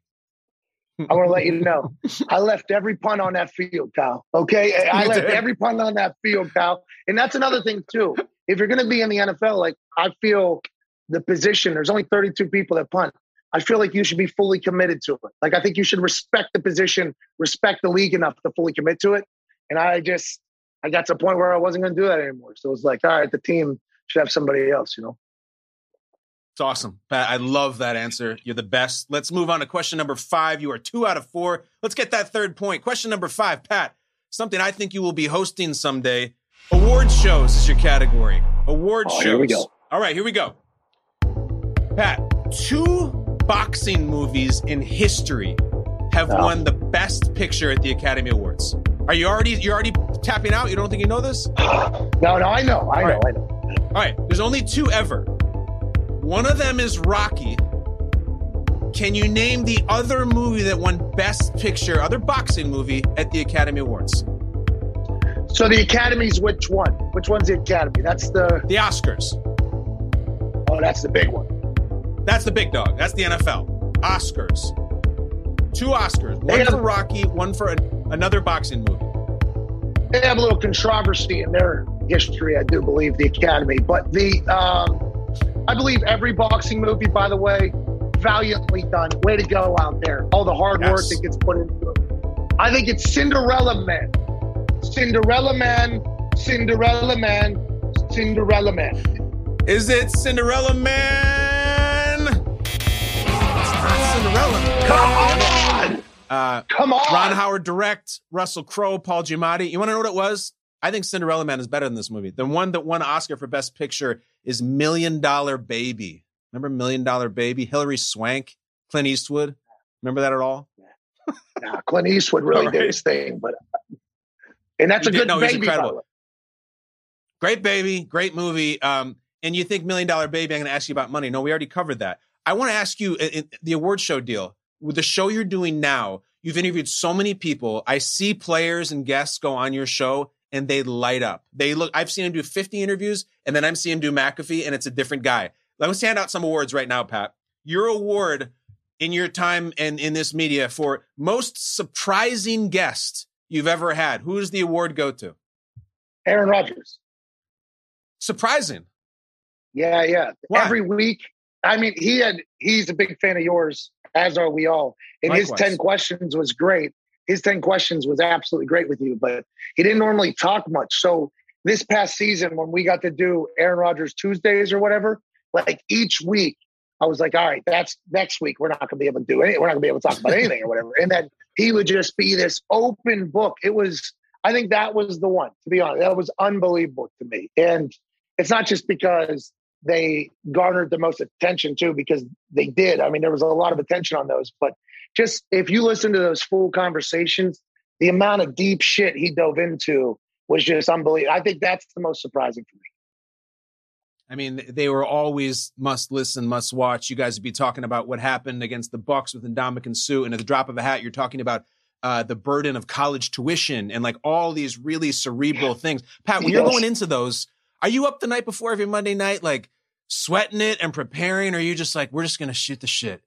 G: I want to let you know, I left every punt on that field, Kyle. Okay, I left every punt on that field, Kyle. And that's another thing too. If you're going to be in the NFL, like I feel the position, there's only 32 people that punt. I feel like you should be fully committed to it. Like I think you should respect the position, respect the league enough to fully commit to it. And I just I got to a point where I wasn't going to do that anymore. So it was like, all right, the team should have somebody else, you know.
B: It's awesome, Pat. I love that answer. You're the best. Let's move on to question number five. You are two out of four. Let's get that third point. Question number five, Pat. Something I think you will be hosting someday. Award shows is your category. Award
G: oh,
B: shows.
G: Here we go.
B: All right, here we go. Pat, two boxing movies in history have
G: Oh.
B: won the best picture at the Academy Awards. Are you already you're already tapping out? You don't think you know this?
G: No, no, I know, I know,
B: right.
G: I know.
B: All right, there's only two ever. One of them is Rocky. Can you name the other movie that won Best Picture, other boxing movie at the Academy Awards?
G: So the Academy's which one? Which one's the Academy? That's the
B: The Oscars.
G: oh, that's the big one.
B: That's the big dog. That's the NFL. Oscars. Two Oscars. One
G: have-
B: for Rocky, one for an, another boxing movie.
G: They have a little controversy in their history, I do believe, the Academy. But the um, I believe every boxing movie, by the way, valiantly done. Way to go out there. All the hard work that gets put into it. I think it's Cinderella Man. Cinderella Man, Cinderella Man, Cinderella Man.
B: Is it Cinderella Man? It's not Cinderella.
G: Come on!
B: Uh,
G: Come on!
B: Ron Howard direct, Russell Crowe, Paul Giamatti. You want to know what it was? I think Cinderella Man is better than this movie. The one that won Oscar for Best Picture is Million Dollar Baby. Remember Million Dollar Baby? Hilary Swank, Clint Eastwood. Remember that at all?
G: Nah, Clint Eastwood really
B: All
G: did
B: right.
G: his thing, but and that's
B: He
G: a
B: did-
G: good
B: no,
G: baby.
B: incredible. Great baby, great movie. Um, and you think Million Dollar Baby? I'm going to ask you about money. No, we already covered that. I want to ask you in, in the award show deal with the show you're doing now. You've interviewed so many people. I see players and guests go on your show and they light up. They look. I've seen him do 50 interviews, and then I'm seeing him do McAfee, and it's a different guy. Let me hand out some awards right now, Pat. Your award in your time and in this media for most surprising guest you've ever had. Who does the award go to?
G: Aaron Rodgers.
B: Surprising.
G: Yeah, yeah.
B: Why?
G: Every week. I mean, he had he's a big fan of yours, as are we all. And his 10 questions was great. His 10 questions was absolutely great with you, but he didn't normally talk much. So this past season, when we got to do Aaron Rodgers Tuesdays or whatever, like each week, I was like, all right, that's next week. We're not gonna be able to do anything. We're not gonna be able to talk about anything or whatever. And then he would just be this open book. It was, I think that was the one, to be honest. That was unbelievable to me. And it's not just because they garnered the most attention too, because they did. I mean, there was a lot of attention on those, but just if you listen to those full conversations, the amount of deep shit he dove into was just unbelievable. I think that's the most surprising for me.
B: I mean, they were always must listen, must watch. You guys would be talking about what happened against the Bucks with Ndamukong Suh, and at the drop of a hat, you're talking about uh, the burden of college tuition and like all these really cerebral things. Pat, when you're going into those, are you up the night before every Monday night, like sweating it and preparing, or are you just like, we're just gonna shoot the shit?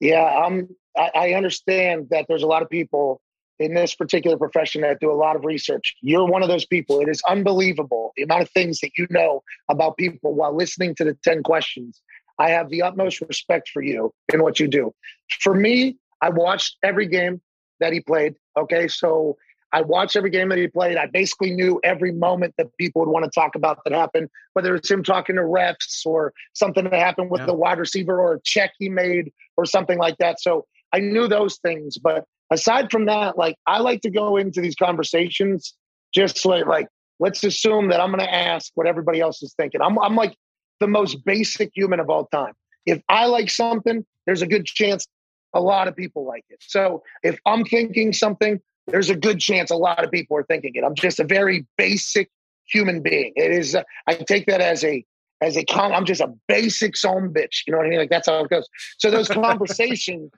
G: Yeah, I'm. I, I understand that there's a lot of people in this particular profession that do a lot of research. You're one of those people. It is unbelievable the amount of things that you know about people while listening to the 10 questions. I have the utmost respect for you and what you do. For me, I watched every game that he played. Okay. So I watched every game that he played. I basically knew every moment that people would want to talk about that happened, whether it's him talking to refs or something that happened with
B: Yeah.
G: the wide receiver or a check he made or something like that. So I knew those things. But aside from that, like I like to go into these conversations just like, like let's assume that I'm going to ask what everybody else is thinking. I'm, I'm like the most basic human of all time. If I like something, there's a good chance a lot of people like it. So if I'm thinking something, there's a good chance a lot of people are thinking it. I'm just a very basic human being. It is. Uh, I take that as a as a con. I'm just a basic some bitch. You know what I mean? Like that's how it goes. So those conversations,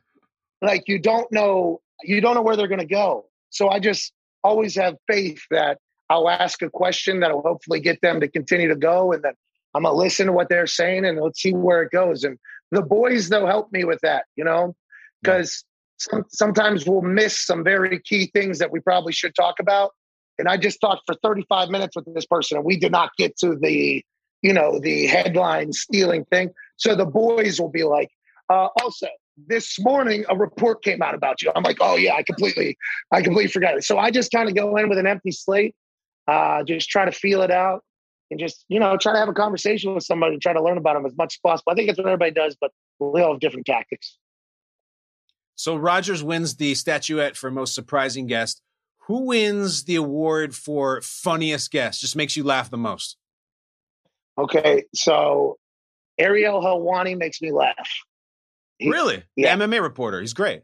G: like you don't know, you don't know where they're going to go. So I just always have faith that I'll ask a question that will hopefully get them to continue to go, and that I'm gonna listen to what they're saying, and let's see where it goes. And the boys, they'll help me with that. You know, because some, sometimes we'll miss some very key things that we probably should talk about. And I just talked for 35 minutes with this person, and we did not get to the, you know, the headline stealing thing. So the boys will be like, uh, also, this morning a report came out about you. I'm like, oh yeah, I completely, I completely forgot it. So I just kind of go in with an empty slate, uh, just try to feel it out, and just you know try to have a conversation with somebody, try to learn about them as much as possible. I think that's what everybody does, but we all have different tactics.
B: So Rodgers wins the statuette for most surprising guest. Who wins the award for funniest guest? Just makes you laugh the most.
G: Okay, so Ariel Helwani makes me laugh.
B: He, really? Yeah. The MMA reporter. He's great.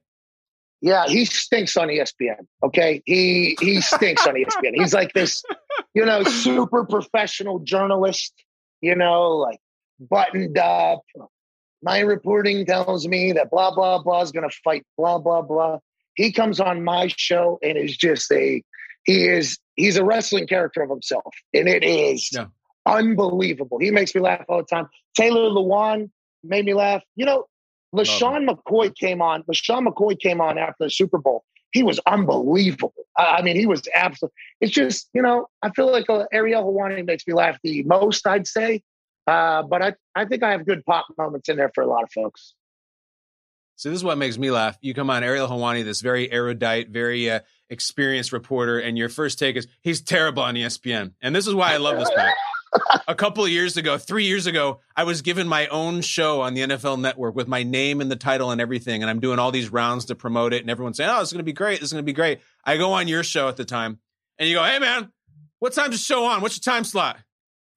G: Yeah, he stinks on ESPN. Okay, he he stinks on ESPN. He's like this, you know, super professional journalist. You know, like buttoned up, my reporting tells me that blah blah blah is going to fight blah blah blah. He comes on my show and is just a he is he's a wrestling character of himself, and it is. Unbelievable. He makes me laugh all the time. Taylor Lewan made me laugh. You know, LeSean McCoy came on. LeSean McCoy came on after the Super Bowl. He was unbelievable. I mean, he was absolute. It's just you know, I feel like uh, Ariel Helwani makes me laugh the most. I'd say uh, but I, I think I have good pop moments in there for a lot of folks.
B: So this is what makes me laugh. You come on Ariel Helwani, this very erudite, very uh, experienced reporter, and your first take is he's terrible on ESPN. And this is why I love this guy. a couple of years ago, three years ago, I was given my own show on the NFL Network with my name and the title and everything, and I'm doing all these rounds to promote it, and everyone's saying, "Oh, it's going to be great. This is going to be great." I go on your show at the time, and you go, "Hey, man, what time's the show on? What's your time slot?"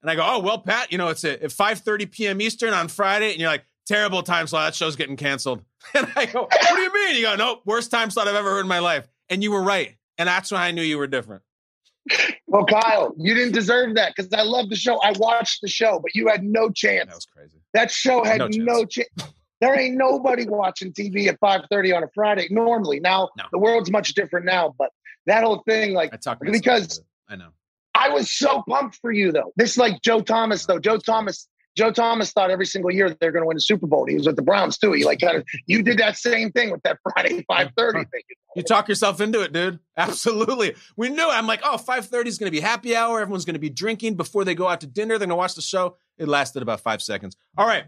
B: And I go, oh, well, Pat, you know, it's at 5.30 p.m. Eastern on Friday. And you're like, terrible time slot. That show's getting canceled. And I go, what do you mean? You go, nope, worst time slot I've ever heard in my life. And you were right. And that's when I knew you were different.
G: Well, Kyle, you didn't deserve that because I love the show. I watched the show, but you had no chance.
B: That was crazy.
G: That show had no chance. No there ain't nobody watching TV at 5:30 on a Friday normally. Now no. the world's much different now, but that whole thing, like, I because
B: I know
G: I was so pumped for you though. This is like Joe Thomas though. Joe Thomas. Joe Thomas thought every single year they're going to win the Super Bowl. He was with the Browns too. He like kind of you did that same thing with that Friday five thirty thing.
B: You talk yourself into it, dude. Absolutely. We knew. I'm like, oh, 5:30 is going to be happy hour. Everyone's going to be drinking before they go out to dinner. They're going to watch the show. It lasted about five seconds. All right,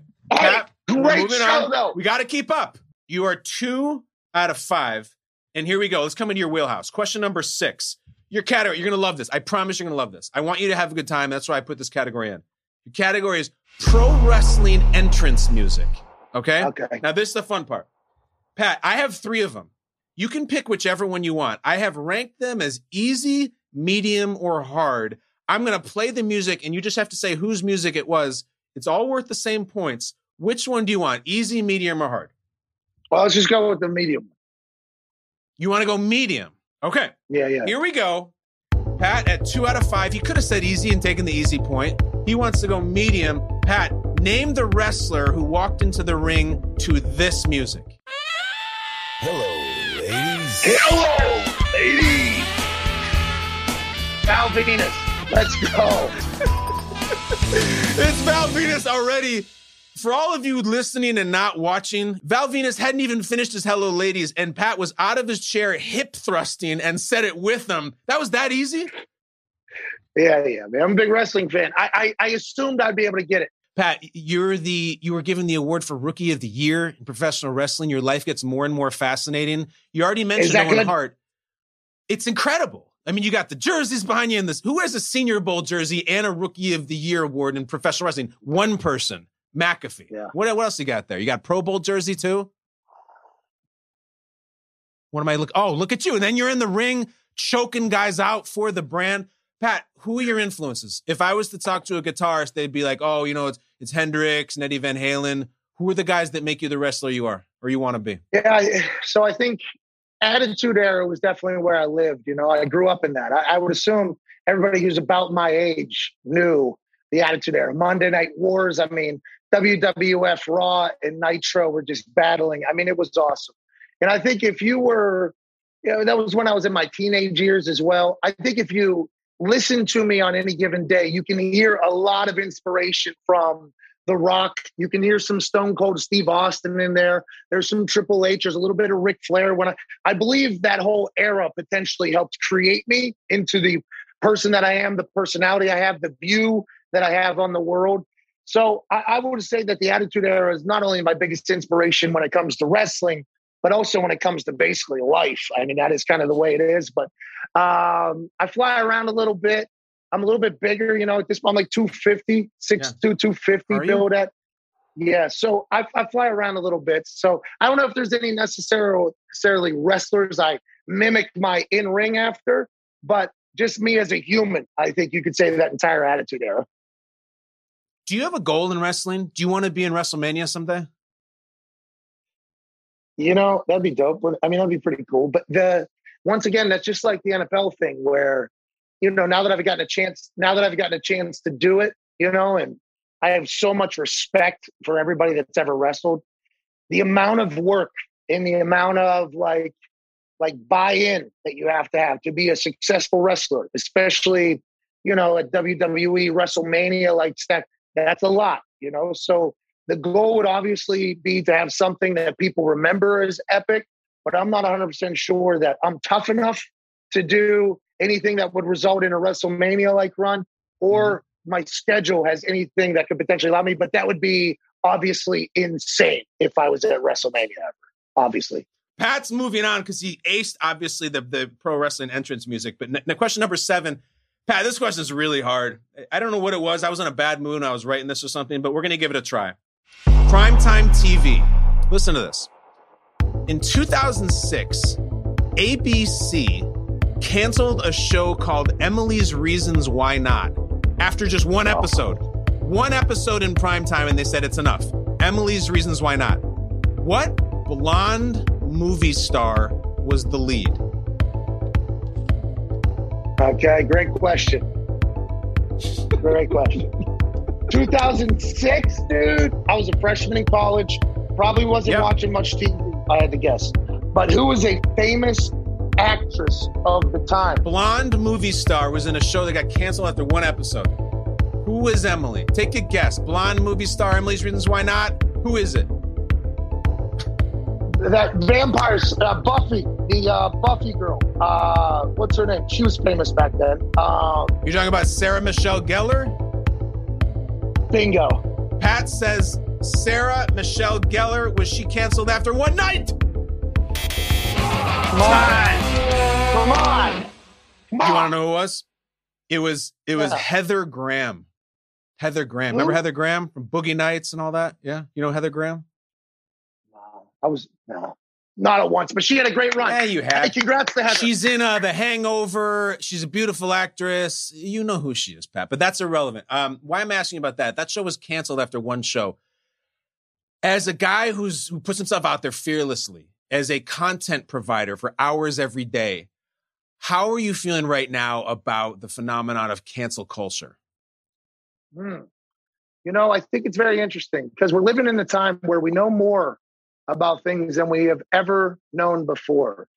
G: great show on. though.
B: We got to keep up. You are two out of five, and here we go. Let's come into your wheelhouse. Question number six. Your category, you're going to love this. I promise you're going to love this. I want you to have a good time. That's why I put this category in. Your category is pro wrestling entrance music. Okay?
G: Okay.
B: Now, this is the fun part. Pat, I have three of them. You can pick whichever one you want. I have ranked them as easy, medium, or hard. I'm going to play the music, and you just have to say whose music it was. It's all worth the same points. Which one do you want? Easy, medium, or hard?
G: Well, let's just go with the medium.
B: You want to go medium? Okay.
G: Yeah, yeah.
B: Here we go. Pat at two out of five. He could have said easy and taken the easy point. He wants to go medium. Pat, name the wrestler who walked into the ring to this music.
J: Hello, ladies.
G: Hello, ladies. Val Venis. Let's go.
B: it's Val Venis already for all of you listening and not watching, Val Venis hadn't even finished his Hello Ladies, and Pat was out of his chair hip thrusting and said it with him. That was that easy?
G: Yeah, yeah, man. I'm a big wrestling fan. I, I, I assumed I'd be able to get it.
B: Pat, you're the you were given the award for Rookie of the Year in professional wrestling. Your life gets more and more fascinating. You already mentioned Owen gonna... Hart. It's incredible. I mean, you got the jerseys behind you in this. Who has a Senior Bowl jersey and a Rookie of the Year award in professional wrestling? One person. McAfee.
G: Yeah.
B: What, what else you got there? You got Pro Bowl jersey too? What am I look? Oh, look at you. And then you're in the ring choking guys out for the brand. Pat, who are your influences? If I was to talk to a guitarist, they'd be like, oh, you know, it's, it's Hendrix and Eddie Van Halen. Who are the guys that make you the wrestler you are or you want to be?
G: Yeah. So I think Attitude Era was definitely where I lived. You know, I grew up in that. I, I would assume everybody who's about my age knew the Attitude Era. Monday Night Wars. I mean, WWF Raw and Nitro were just battling. I mean, it was awesome. And I think if you were, you know, that was when I was in my teenage years as well. I think if you listen to me on any given day, you can hear a lot of inspiration from The Rock. You can hear some Stone Cold Steve Austin in there. There's some Triple H. There's a little bit of Ric Flair. When I, I believe that whole era potentially helped create me into the person that I am, the personality I have, the view that I have on the world. So I, I would say that the Attitude Era is not only my biggest inspiration when it comes to wrestling, but also when it comes to basically life. I mean, that is kind of the way it is. But um, I fly around a little bit. I'm a little bit bigger, you know, at this point, I'm like 250, 6'2, yeah. 250 build at. Yeah, so I, I, fly around a little bit. So I don't know if there's any necessarily, necessarily wrestlers I mimic my in ring after, but just me as a human, I think you could say that entire attitude era.
B: Do you have a goal in wrestling? Do you want to be in WrestleMania someday?
G: You know, that'd be dope. I mean, that'd be pretty cool. But the once again, that's just like the NFL thing where, you know, now that I've gotten a chance, now that I've gotten a chance to do it, you know, and I have so much respect for everybody that's ever wrestled. The amount of work and the amount of like like buy-in that you have to have to be a successful wrestler, especially, you know, at WWE WrestleMania, like that, that's a lot, you know. So the goal would obviously be to have something that people remember as epic, but I'm not 100% sure that I'm tough enough to do anything that would result in a WrestleMania like run or mm-hmm. my schedule has anything that could potentially allow me, but that would be obviously insane if I was at WrestleMania ever, obviously.
B: Pat's moving on because he aced obviously the, the pro wrestling entrance music. But n- question number seven, Pat, this question is really hard. I don't know what it was. I was in a bad mood. I was writing this or something, but we're going to give it a try. Primetime TV. Listen to this. In 2006, ABC canceled a show called Emily's Reasons Why Not after just one episode. One episode in primetime, and they said it's enough. Emily's Reasons Why Not. What blonde movie star was the lead?
G: Okay, great question. Great question. 2006, dude. I was a freshman in college. Probably wasn't watching much TV, I had to guess. But who was a famous actress of the time?
B: Blonde movie star was in a show that got canceled after one episode. Who is Emily? Take a guess. Blonde movie star, Emily's Reasons Why Not? Who is it?
G: That vampires, uh, Buffy, the uh, Buffy girl. Uh, what's her name? She was famous back then. Um,
B: You're talking about Sarah Michelle Gellar?
G: Bingo.
B: Pat says Sarah Michelle Gellar was she canceled after one night?
G: Come on. Come on. Come
B: you want to know who it was? It was it was yeah. Heather Graham. Heather Graham. Remember Heather Graham from Boogie Nights and all that? Yeah, you know Heather Graham.
G: Wow. I was no. Not at once, but she had a great run.
B: Yeah, you had.
G: Hey, congrats to Heather.
B: She's in uh, The Hangover. She's a beautiful actress. You know who she is, Pat, but that's irrelevant. Um, why I'm asking about that? That show was canceled after one show. As a guy who's who puts himself out there fearlessly as a content provider for hours every day, how are you feeling right now about the phenomenon of cancel culture?
G: Hmm. You know, I think it's very interesting because we're living in a time where we know more about things than we have ever known before.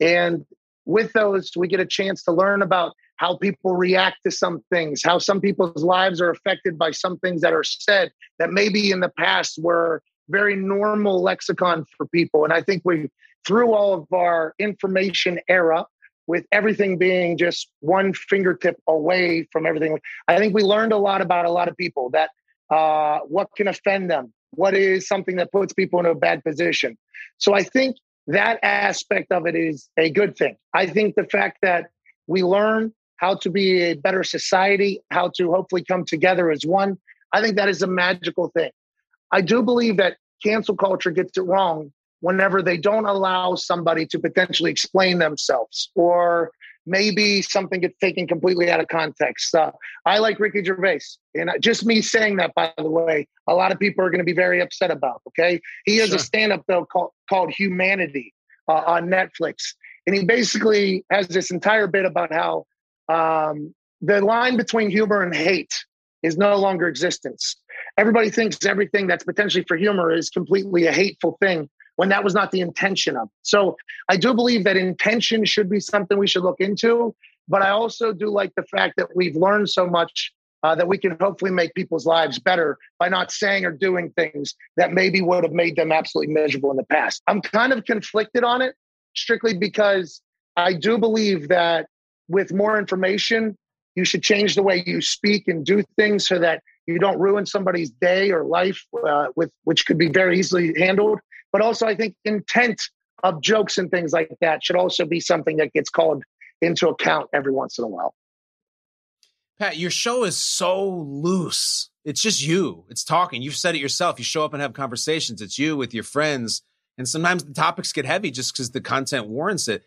G: And with those, we get a chance to learn about how people react to some things, how some people's lives are affected by some things that are said that maybe in the past were very normal lexicon for people. And I think we, through all of our information era, with everything being just one fingertip away from everything, I think we learned a lot about a lot of people that uh, what can offend them, what is something that puts people in a bad position. So I think that aspect of it is a good thing. I think the fact that we learn how to be a better society, how to hopefully come together as one, I think that is a magical thing. I do believe that cancel culture gets it wrong whenever they don't allow somebody to potentially explain themselves or maybe something gets taken completely out of context. Uh, I like Ricky Gervais, and just me saying that, by the way, a lot of people are going to be very upset about. Okay, he has sure. a stand-up though called, called Humanity uh, on Netflix, and he basically has this entire bit about how um, the line between humor and hate is no longer existence. Everybody thinks everything that's potentially for humor is completely a hateful thing when that was not the intention of. So I do believe that intention should be something we should look into. But I also do like the fact that we've learned so much uh, that we can hopefully make people's lives better by not saying or doing things that maybe would have made them absolutely miserable in the past. I'm kind of conflicted on it strictly because I do believe that with more information, you should change the way you speak and do things so that you don't ruin somebody's day or life uh, with which could be very easily handled. But also i think intent of jokes and things like that should also be something that gets called into account every once in a while.
B: Pat your show is so loose. It's just you. It's talking. You've said it yourself. You show up and have conversations. It's you with your friends. And sometimes the topics get heavy just because the content warrants it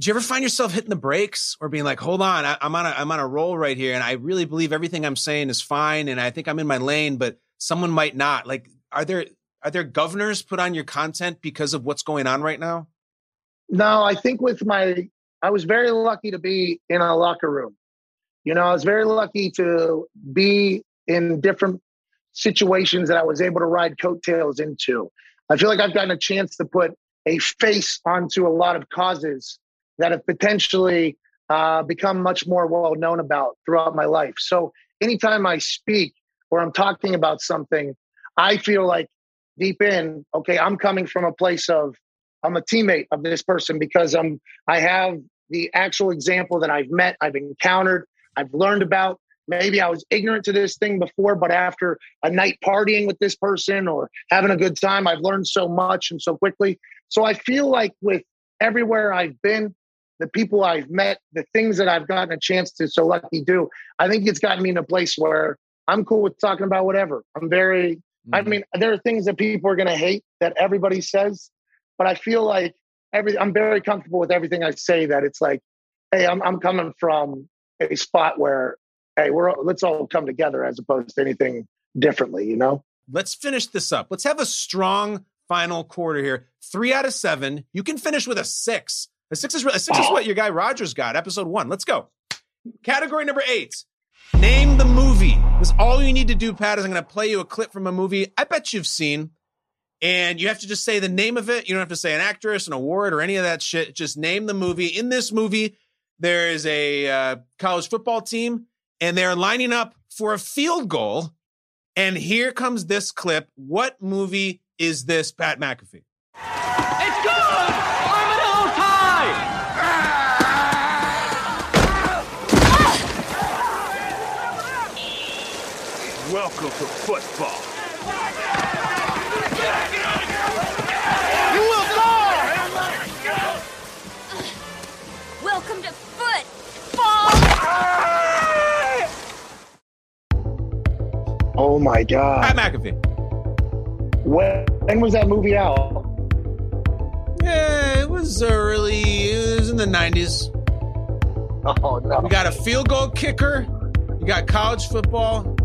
B: do you ever find yourself hitting the brakes or being like, hold on, I, am on a, I'm on a roll right here. And I really believe everything I'm saying is fine. And I think I'm in my lane, but someone might not like, are there, are there governors put on your content because of what's going on right now?
G: No, I think with my, I was very lucky to be in a locker room. You know, I was very lucky to be in different situations that I was able to ride coattails into. I feel like I've gotten a chance to put a face onto a lot of causes that have potentially uh, become much more well known about throughout my life. So anytime I speak or I'm talking about something, I feel like deep in, okay, I'm coming from a place of I'm a teammate of this person because I'm I have the actual example that I've met, I've encountered, I've learned about. Maybe I was ignorant to this thing before, but after a night partying with this person or having a good time, I've learned so much and so quickly. So I feel like with everywhere I've been, the people I've met, the things that I've gotten a chance to so lucky do, I think it's gotten me in a place where I'm cool with talking about whatever. I'm very, mm-hmm. I mean, there are things that people are going to hate that everybody says, but I feel like every, I'm very comfortable with everything I say that it's like, hey, I'm, I'm coming from a spot where, hey, we're, let's all come together as opposed to anything differently, you know?
B: Let's finish this up. Let's have a strong final quarter here. Three out of seven. You can finish with a six. A six is a six is what your guy Rodgers got. Episode one. Let's go. Category number eight. Name the movie. This all you need to do, Pat, is I'm going to play you a clip from a movie I bet you've seen. And you have to just say the name of it. You don't have to say an actress, an award, or any of that shit. Just name the movie. In this movie, there is a uh, college football team, and they're lining up for a field goal. And here comes this clip. What movie is this, Pat McAfee?
J: It's good!
K: Welcome to football.
J: You will die! Welcome to football!
G: Oh my God.
B: Pat McAfee.
G: When, when was that movie out?
B: Was uh, early. It was in the 90s.
G: Oh, no.
B: We got a field goal kicker. You got college football.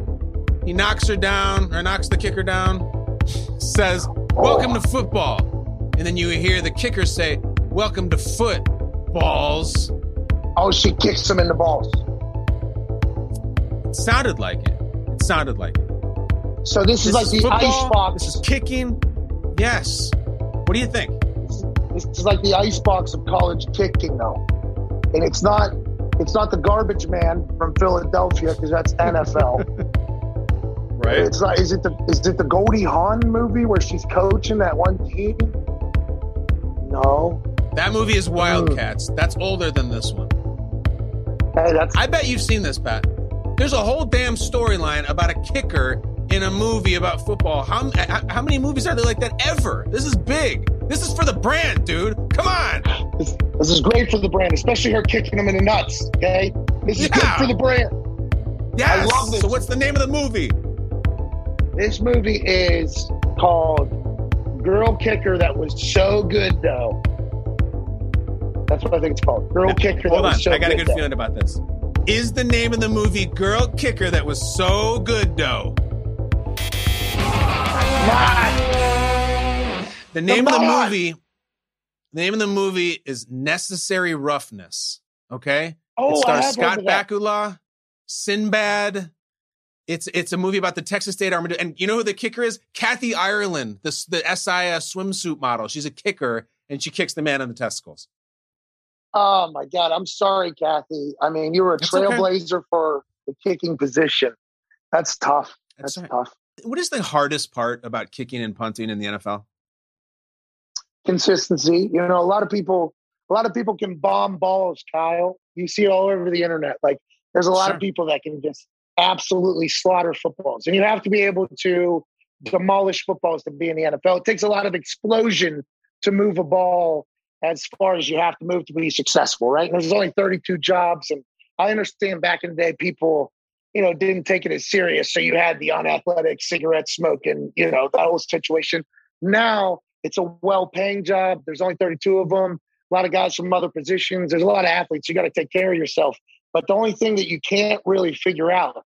B: He knocks her down, or knocks the kicker down, says, Welcome to football. And then you hear the kicker say, Welcome to footballs.
G: Oh, she kicks him in the balls.
B: It sounded like it. It sounded like it.
G: So this, this is like the
B: football.
G: icebox.
B: This is kicking. Yes. What do you think?
G: Is like the icebox of college kicking, though. And it's not it's not the garbage man from Philadelphia because that's NFL.
B: Right.
G: It's not is it the is it the Goldie Hawn movie where she's coaching that one team? No.
B: That movie is Wildcats. Mm. That's older than this one.
G: Hey, that's.
B: I bet you've seen this, Pat. There's a whole damn storyline about a kicker in a movie about football. How, how many movies are there like that ever? This is big. This is for the brand, dude. Come on.
G: This, this is great for the brand, especially her kicking him in the nuts. Okay, this is yeah. good for the brand.
B: Yes. I love this. So, what's the name of the movie?
G: This movie is called Girl Kicker That Was So Good Though. That's what I think it's called. Girl now, Kicker
B: Hold on.
G: So
B: I got
G: a
B: good
G: though.
B: feeling about this. Is the name of the movie Girl Kicker That Was So Good Though? The name Come of the on. movie the name of the movie is Necessary Roughness. Okay.
G: Oh,
B: it stars Scott. Bakula, Sinbad. It's it's a movie about the Texas State Army, and you know who the kicker is? Kathy Ireland, the the SIS swimsuit model. She's a kicker, and she kicks the man in the testicles.
G: Oh my God, I'm sorry, Kathy. I mean, you were a
B: That's okay.
G: trailblazer for the kicking position. That's tough.
B: That's
G: That's,
B: right.
G: tough.
B: What is the hardest part about kicking and punting in the NFL?
G: Consistency. You know, a lot of people, a lot of people can bomb balls, Kyle. You see it all over the internet. Like, there's a lot
B: Sure.
G: of people that can just absolutely slaughter footballs, and you have to be able to demolish footballs to be in the NFL. It takes a lot of explosion to move a ball as far as you have to move to be successful, right? And there's only 32 jobs, and I understand back in the day, people, you know, didn't take it as serious. So you had the unathletic cigarette smoking, you know, that whole situation. Now it's a well-paying job. There's only 32 of them. A lot of guys from other positions. There's a lot of athletes. You got to take care of yourself. But the only thing that you can't really figure out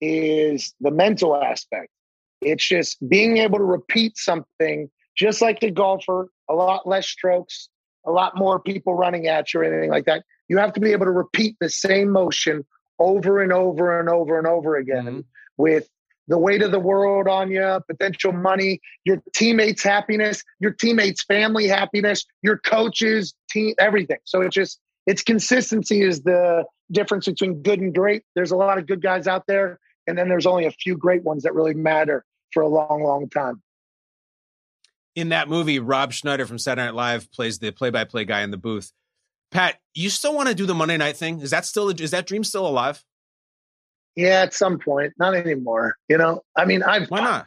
G: is the mental aspect. It's just being able to repeat something, just like the golfer, a lot less strokes, a lot more people running at you or anything like that. You have to be able to repeat the same motion over and over and over and over again mm-hmm. with the weight of the world on you, potential money, your teammates' happiness, your teammates' family happiness, your coaches, team, everything. So it's just, it's consistency is the difference between good and great. There's a lot of good guys out there, and then there's only a few great ones that really matter for a long, long time.
B: In that movie, Rob Schneider from Saturday Night Live plays the play-by-play guy in the booth. Pat, you still want to do the Monday night thing? Is that still is that dream still alive?
G: Yeah, at some point, not anymore. You know, I mean, I've
B: Why not?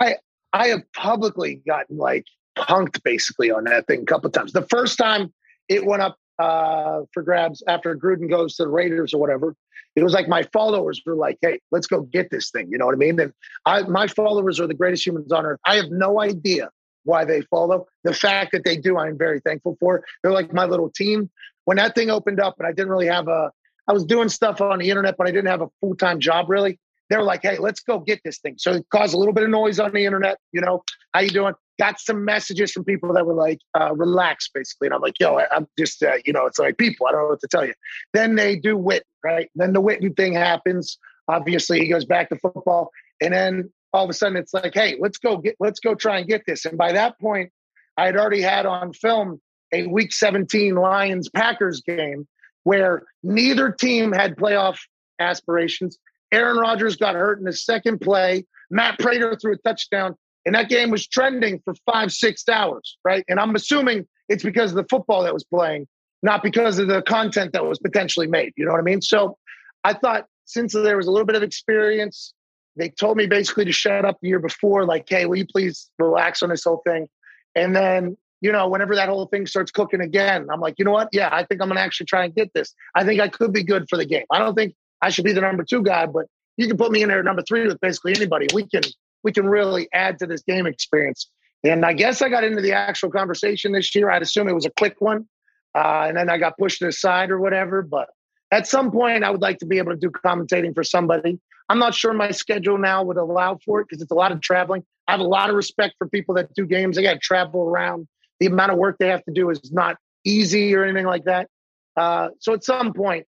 G: I I have publicly gotten like punked basically on that thing a couple times. The first time it went up uh, for grabs after Gruden goes to the Raiders or whatever, it was like my followers were like, "Hey, let's go get this thing." You know what I mean? And I, my followers are the greatest humans on earth. I have no idea why they follow. The fact that they do, I'm very thankful for. They're like my little team. When that thing opened up, and I didn't really have a, I was doing stuff on the internet, but I didn't have a full time job really. They were like, "Hey, let's go get this thing." So it caused a little bit of noise on the internet. You know, how you doing? Got some messages from people that were like, uh, "Relax," basically, and I'm like, "Yo, I, I'm just, uh, you know, it's like people. I don't know what to tell you." Then they do Witten, right? Then the Witten thing happens. Obviously, he goes back to football, and then all of a sudden, it's like, "Hey, let's go get, let's go try and get this." And by that point, I had already had on film a Week 17 Lions Packers game where neither team had playoff aspirations. Aaron Rodgers got hurt in the second play. Matt Prater threw a touchdown, and that game was trending for five, six hours, right? And I'm assuming it's because of the football that was playing, not because of the content that was potentially made. You know what I mean? So I thought since there was a little bit of experience, they told me basically to shut up the year before, like, hey, will you please relax on this whole thing? And then, you know, whenever that whole thing starts cooking again, I'm like, you know what? Yeah, I think I'm going to actually try and get this. I think I could be good for the game. I don't think I should be the number two guy, but you can put me in there number three with basically anybody. We can we can really add to this game experience. And I guess I got into the actual conversation this year. I'd assume it was a quick one, uh, and then I got pushed aside or whatever. But at some point, I would like to be able to do commentating for somebody. I'm not sure my schedule now would allow for it because it's a lot of traveling. I have a lot of respect for people that do games. They got to travel around. The amount of work they have to do is not easy or anything like that. Uh, so at some point,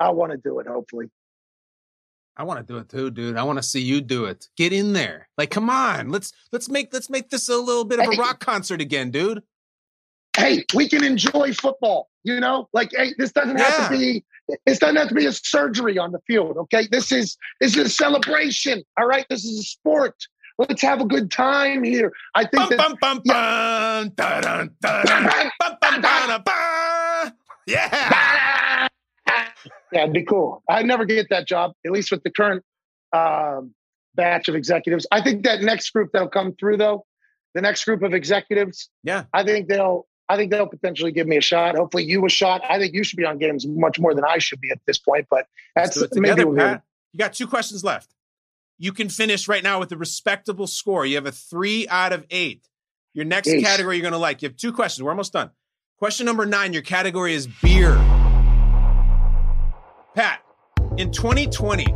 G: I want to do it. Hopefully.
B: I want to do it too, dude. I want to see you do it. Get in there. Like, come on. Let's let's make let's make this a little bit of a rock concert again, dude.
G: hey, we can enjoy football. You know, like hey, this doesn't have to be. This doesn't have to be a surgery on the field. Okay, this is this is a celebration. All right, this is a sport. Let's have a good time here. I think that.
B: Yeah.
G: Yeah, it'd be cool. I'd never get that job, at least with the current um, batch of executives. I think that next group that'll come through, though, the next group of executives,
B: Yeah.
G: I think they'll. I think they'll potentially give me a shot. Hopefully, you a shot. I think you should be on games much more than I should be at this point. But that's maybe
B: together,
G: we'll
B: Pat. You got two questions left. You can finish right now with a respectable score. You have a three out of eight. Your next category you're going to like. You have two questions. We're almost done. Question number nine. Your category is beer. Pat, in 2020,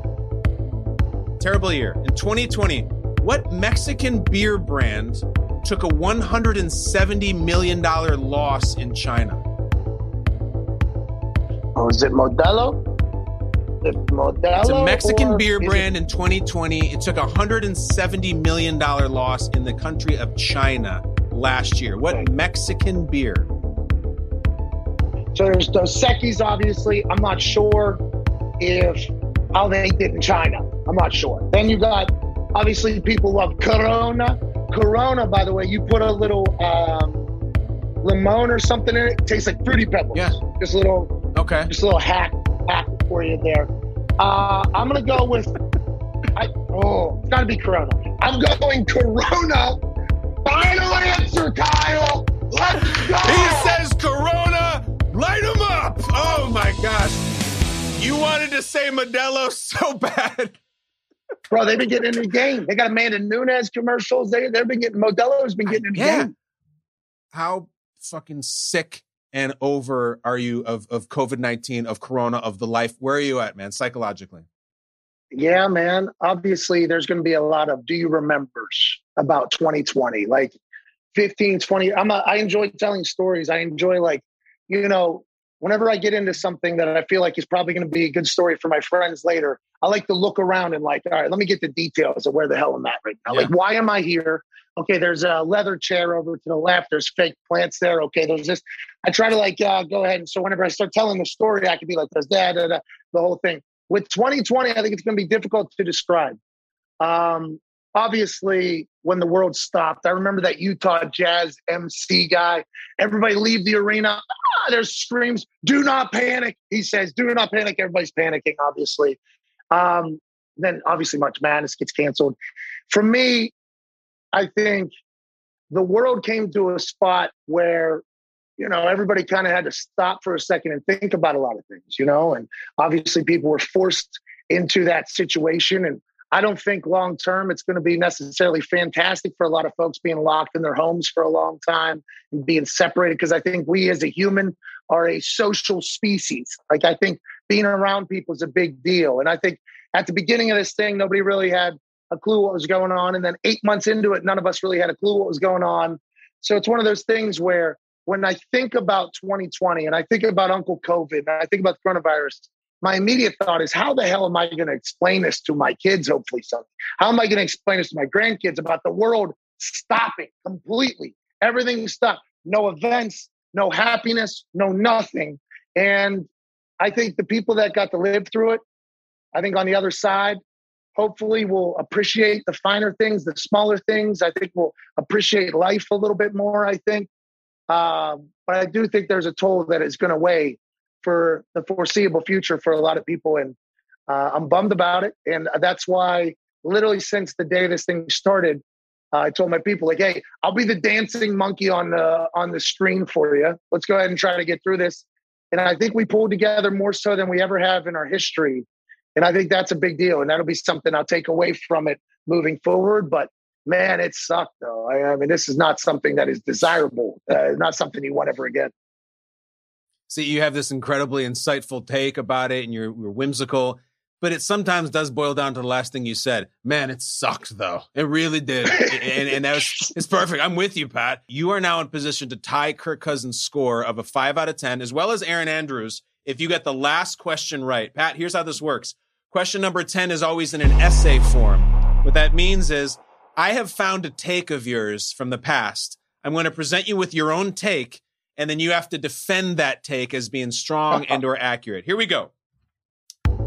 B: terrible year. In 2020, what Mexican beer brand took a $170 million loss in China?
G: Oh, is it Modelo? It Modelo
B: It's a Mexican beer
G: is it-
B: brand in 2020. It took a $170 million loss in the country of China last year. What Mexican beer?
G: So there's Dos Equis, obviously. I'm not sure if how they did in China. I'm not sure. Then you got obviously people love Corona. Corona, by the way, you put a little um, lemon or something in it. it tastes like fruity pebbles.
B: Yeah.
G: Just a little
B: Okay.
G: just a little hack for you there. Uh, I'm gonna go with I oh it's gotta be Corona. I'm going Corona. Final answer, Kyle. Let's go.
B: He says Corona, light him up. Oh my gosh. You wanted to say Modelo so bad.
G: Bro, they've been getting in the game. They got Amanda Nunes commercials. They they've been getting Modelo's been getting in the
B: Yeah.
G: game.
B: How fucking sick and over are you of, of COVID 19, of Corona, of the life? Where are you at, man, psychologically?
G: Yeah, man. Obviously, there's going to be a lot of do you remembers about 2020, like 15, 20. I'm a, I enjoy telling stories. I enjoy like, you know, whenever I get into something that I feel like is probably going to be a good story for my friends later, I like to look around and like, all right, let me get the details of where the hell I'm at right now. Like, why am I here? Okay, there's a leather chair over to the left. There's fake plants there. Okay, there's this. I try to like uh, go ahead and so whenever I start telling the story, I can be like, there's that, da, da, the whole thing. With 2020, I think it's going to be difficult to describe. Um, obviously, when the world stopped, I remember that Utah Jazz MC guy. Everybody leave the arena. Ah, there's screams. Do not panic. He says, "Do not panic." Everybody's panicking. Obviously. Um, then obviously, March Madness gets canceled. For me, I think the world came to a spot where you know everybody kind of had to stop for a second and think about a lot of things you know and obviously people were forced into that situation and i don't think long term it's going to be necessarily fantastic for a lot of folks being locked in their homes for a long time and being separated because i think we as a human are a social species. Like i think being around people is a big deal and i think at the beginning of this thing nobody really had a clue what was going on. And then eight months into it, none of us really had a clue what was going on. So it's one of those things where when I think about 2020 and I think about Uncle COVID and I think about the coronavirus, my immediate thought is how the hell am I going to explain this to my kids, hopefully someday? How am I going to explain this to my grandkids about the world stopping completely? Everything stopped. No events, no happiness, no nothing. And I think the people that got to live through it, I think on the other side, hopefully we'll appreciate the finer things, the smaller things. I think we'll appreciate life a little bit more, I think. Um, but I do think there's a toll that is going to weigh for the foreseeable future for a lot of people. And uh, I'm bummed about it. And that's why, literally, since the day this thing started, uh, I told my people, like, hey, I'll be the dancing monkey on the, on the screen for you. Let's go ahead and try to get through this. And I think we pulled together more so than we ever have in our history. And I think that's a big deal. And that'll be something I'll take away from it moving forward. But man, it sucked though. I, I mean, this is not something that is desirable, uh, not something you want ever again.
B: See, you have this incredibly insightful take about it and you're, you're whimsical, but it sometimes does boil down to the last thing you said. Man, it sucked though. It really did. and, and that was, it's perfect. I'm with you, Pat. You are now in position to tie Kirk Cousins' score of a five out of 10, as well as Erin Andrews, if you get the last question right. Pat, here's how this works. Question number 10 is always in an essay form. What that means is I have found a take of yours from the past. I'm going to present you with your own take, and then you have to defend that take as being strong and or accurate. Here we go.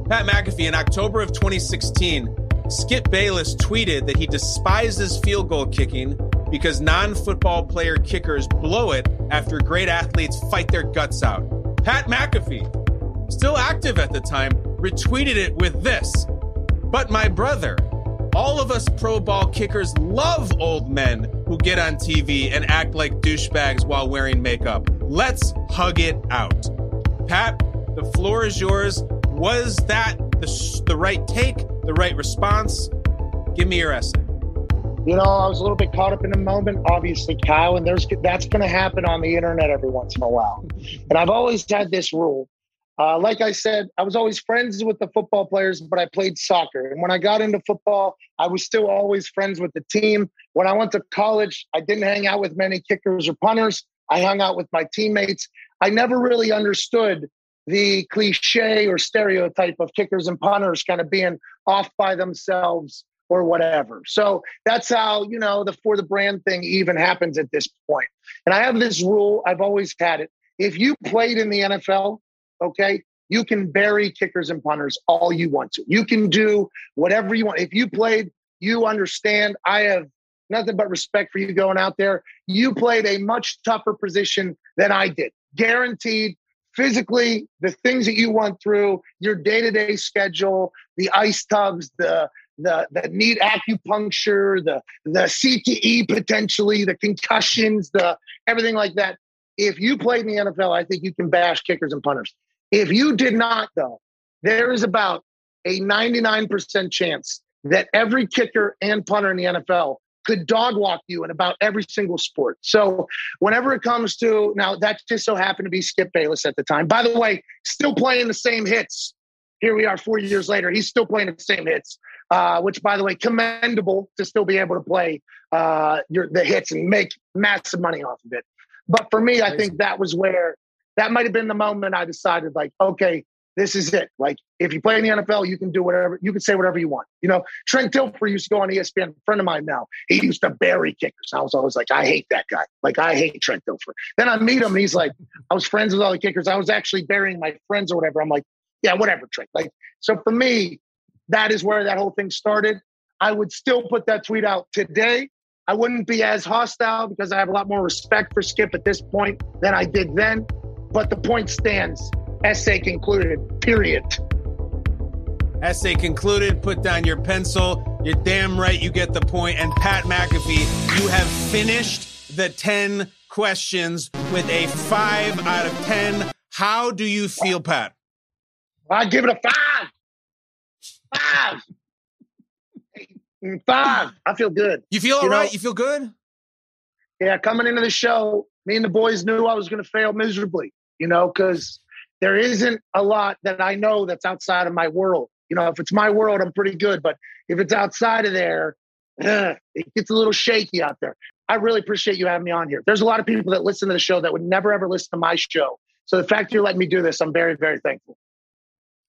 B: Pat McAfee in October of 2016, Skip Bayless tweeted that he despises field goal kicking because non-football player kickers blow it after great athletes fight their guts out. Pat McAfee, still active at the time, retweeted it with this. But my brother, all of us pro ball kickers love old men who get on TV and act like douchebags while wearing makeup. Let's hug it out. Pat, the floor is yours. Was that the, the right take, the right response? Give me your essay.
G: You know, I was a little bit caught up in the moment, obviously, Kyle, and there's that's going to happen on the internet every once in a while. And I've always had this rule. Uh, like I said, I was always friends with the football players, but I played soccer. And when I got into football, I was still always friends with the team. When I went to college, I didn't hang out with many kickers or punters. I hung out with my teammates. I never really understood the cliche or stereotype of kickers and punters kind of being off by themselves or whatever. So that's how, you know, the for the brand thing even happens at this point. And I have this rule, I've always had it. If you played in the NFL, okay, you can bury kickers and punters all you want to. You can do whatever you want. If you played, you understand. I have nothing but respect for you going out there. You played a much tougher position than I did. Guaranteed physically the things that you went through, your day-to-day schedule, the ice tubs, the the the need acupuncture, the the CTE potentially, the concussions, the everything like that. If you played in the NFL, I think you can bash kickers and punters. If you did not, though, there is about a 99% chance that every kicker and punter in the NFL could dog walk you in about every single sport. So whenever it comes to now, that just so happened to be Skip Bayless at the time. By the way, still playing the same hits. Here we are, four years later. He's still playing the same hits, uh, which, by the way, commendable to still be able to play uh, your the hits and make massive money off of it. But for me, I think that was where that might have been the moment I decided, like, okay, this is it. Like, if you play in the NFL, you can do whatever, you can say whatever you want. You know, Trent Dilfer used to go on ESPN, a friend of mine now. He used to bury kickers. I was always like, I hate that guy. Like, I hate Trent Dilfer. Then I meet him, and he's like, I was friends with all the kickers. I was actually burying my friends or whatever. I'm like, yeah, whatever, Trent. Like, so for me, that is where that whole thing started. I would still put that tweet out today. I wouldn't be as hostile because I have a lot more respect for Skip at this point than I did then. But the point stands. Essay concluded, period.
B: Essay concluded. Put down your pencil. You're damn right you get the point. And Pat McAfee, you have finished the 10 questions with a five out of 10. How do you feel, Pat?
G: I give it a five. Five. Five. I feel good.
B: You feel all
G: You
B: right?
G: know-
B: You feel good?
G: yeah, coming into the show, me and the boys knew I was going to fail miserably, you know, because there isn't a lot that I know that's outside of my world. You know, if it's my world, I'm pretty good. But if it's outside of there, eh, it gets a little shaky out there. I really appreciate you having me on here. There's a lot of people that listen to the show that would never ever listen to my show. So the fact you're letting me do this, I'm very, very thankful.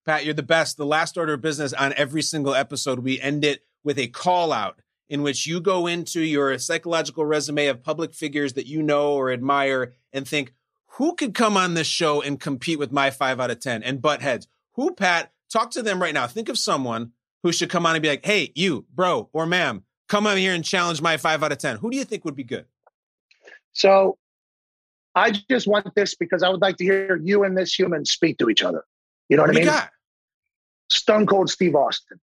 B: Pat, you're the best. The last order of business on every single episode, we end it with a call out in which you go into your psychological resume of public figures that you know or admire and think, who could come on this show and compete with my five out of 10 and butt heads? Who, Pat? Talk to them right now. Think of someone who should come on and be like, hey, you, bro, or ma'am, come on here and challenge my five out of 10. Who do you think would be good?
G: So I just want this because I would like to hear you and this human speak to each other. You know what,
B: What
G: I mean?
B: got?
G: Stone Cold Steve Austin.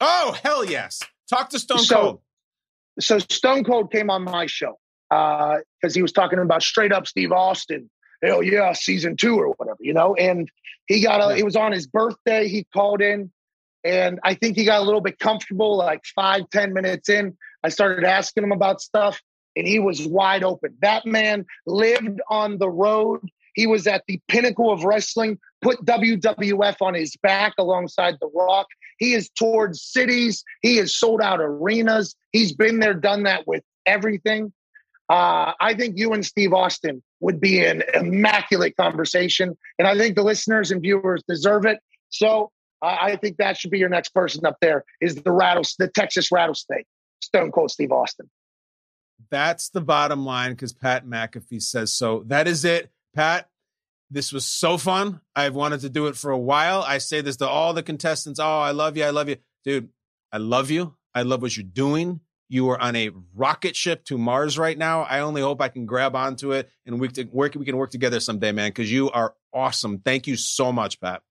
B: Oh, hell yes. Talk to Stone
G: So-
B: Cold.
G: So Stone Cold came on my show uh, because he was talking about straight up Steve Austin. Hell yeah, season two or whatever, you know. And he got a. It was on his birthday. He called in, and I think he got a little bit comfortable. Like five, ten minutes in, I started asking him about stuff, and he was wide open. That man lived on the road. He was at the pinnacle of wrestling. Put WWF on his back alongside The Rock. He has toured cities. He has sold out arenas. He's been there, done that with everything. Uh, I think you and Steve Austin would be an immaculate conversation, and I think the listeners and viewers deserve it. So uh, I think that should be your next person up there. Is the rattles, the Texas rattlesnake, Stone Cold Steve Austin.
B: That's the bottom line because Pat McAfee says so. That is it, Pat. This was so fun. I've wanted to do it for a while. I say this to all the contestants. Oh, I love you. I love you. Dude, I love you. I love what you're doing. You are on a rocket ship to Mars right now. I only hope I can grab onto it and we can work, we can work together someday, man, because you are awesome. Thank you so much, Pat.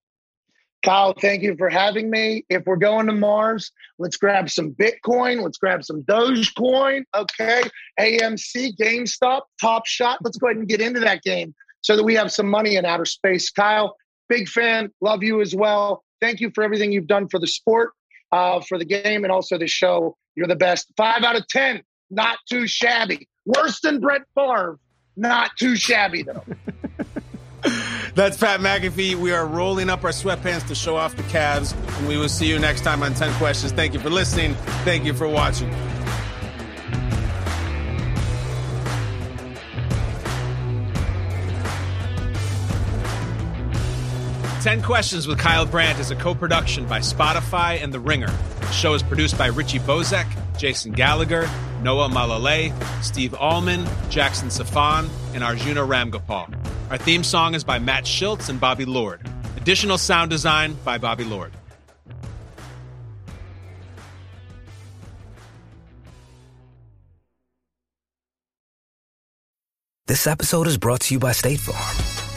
G: Kyle, thank you for having me. If we're going to Mars, let's grab some Bitcoin. Let's grab some Dogecoin. Okay. AMC, GameStop, Top Shot. Let's go ahead and get into that game so that we have some money in outer space. Kyle, big fan. Love you as well. Thank you for everything you've done for the sport, uh, for the game, and also the show. You're the best. Five out of 10. Not too shabby. Worse than Brett Favre. Not too shabby, though.
B: That's Pat McAfee. We are rolling up our sweatpants to show off the calves, and we will see you next time on 10 Questions. Thank you for listening. Thank you for watching. 10 Questions with Kyle Brandt is a co production by Spotify and The Ringer. The show is produced by Richie Bozek, Jason Gallagher, Noah Malale, Steve Allman, Jackson Safan, and Arjuna Ramgopal. Our theme song is by Matt Schultz and Bobby Lord. Additional sound design by Bobby Lord.
L: This episode is brought to you by State Farm.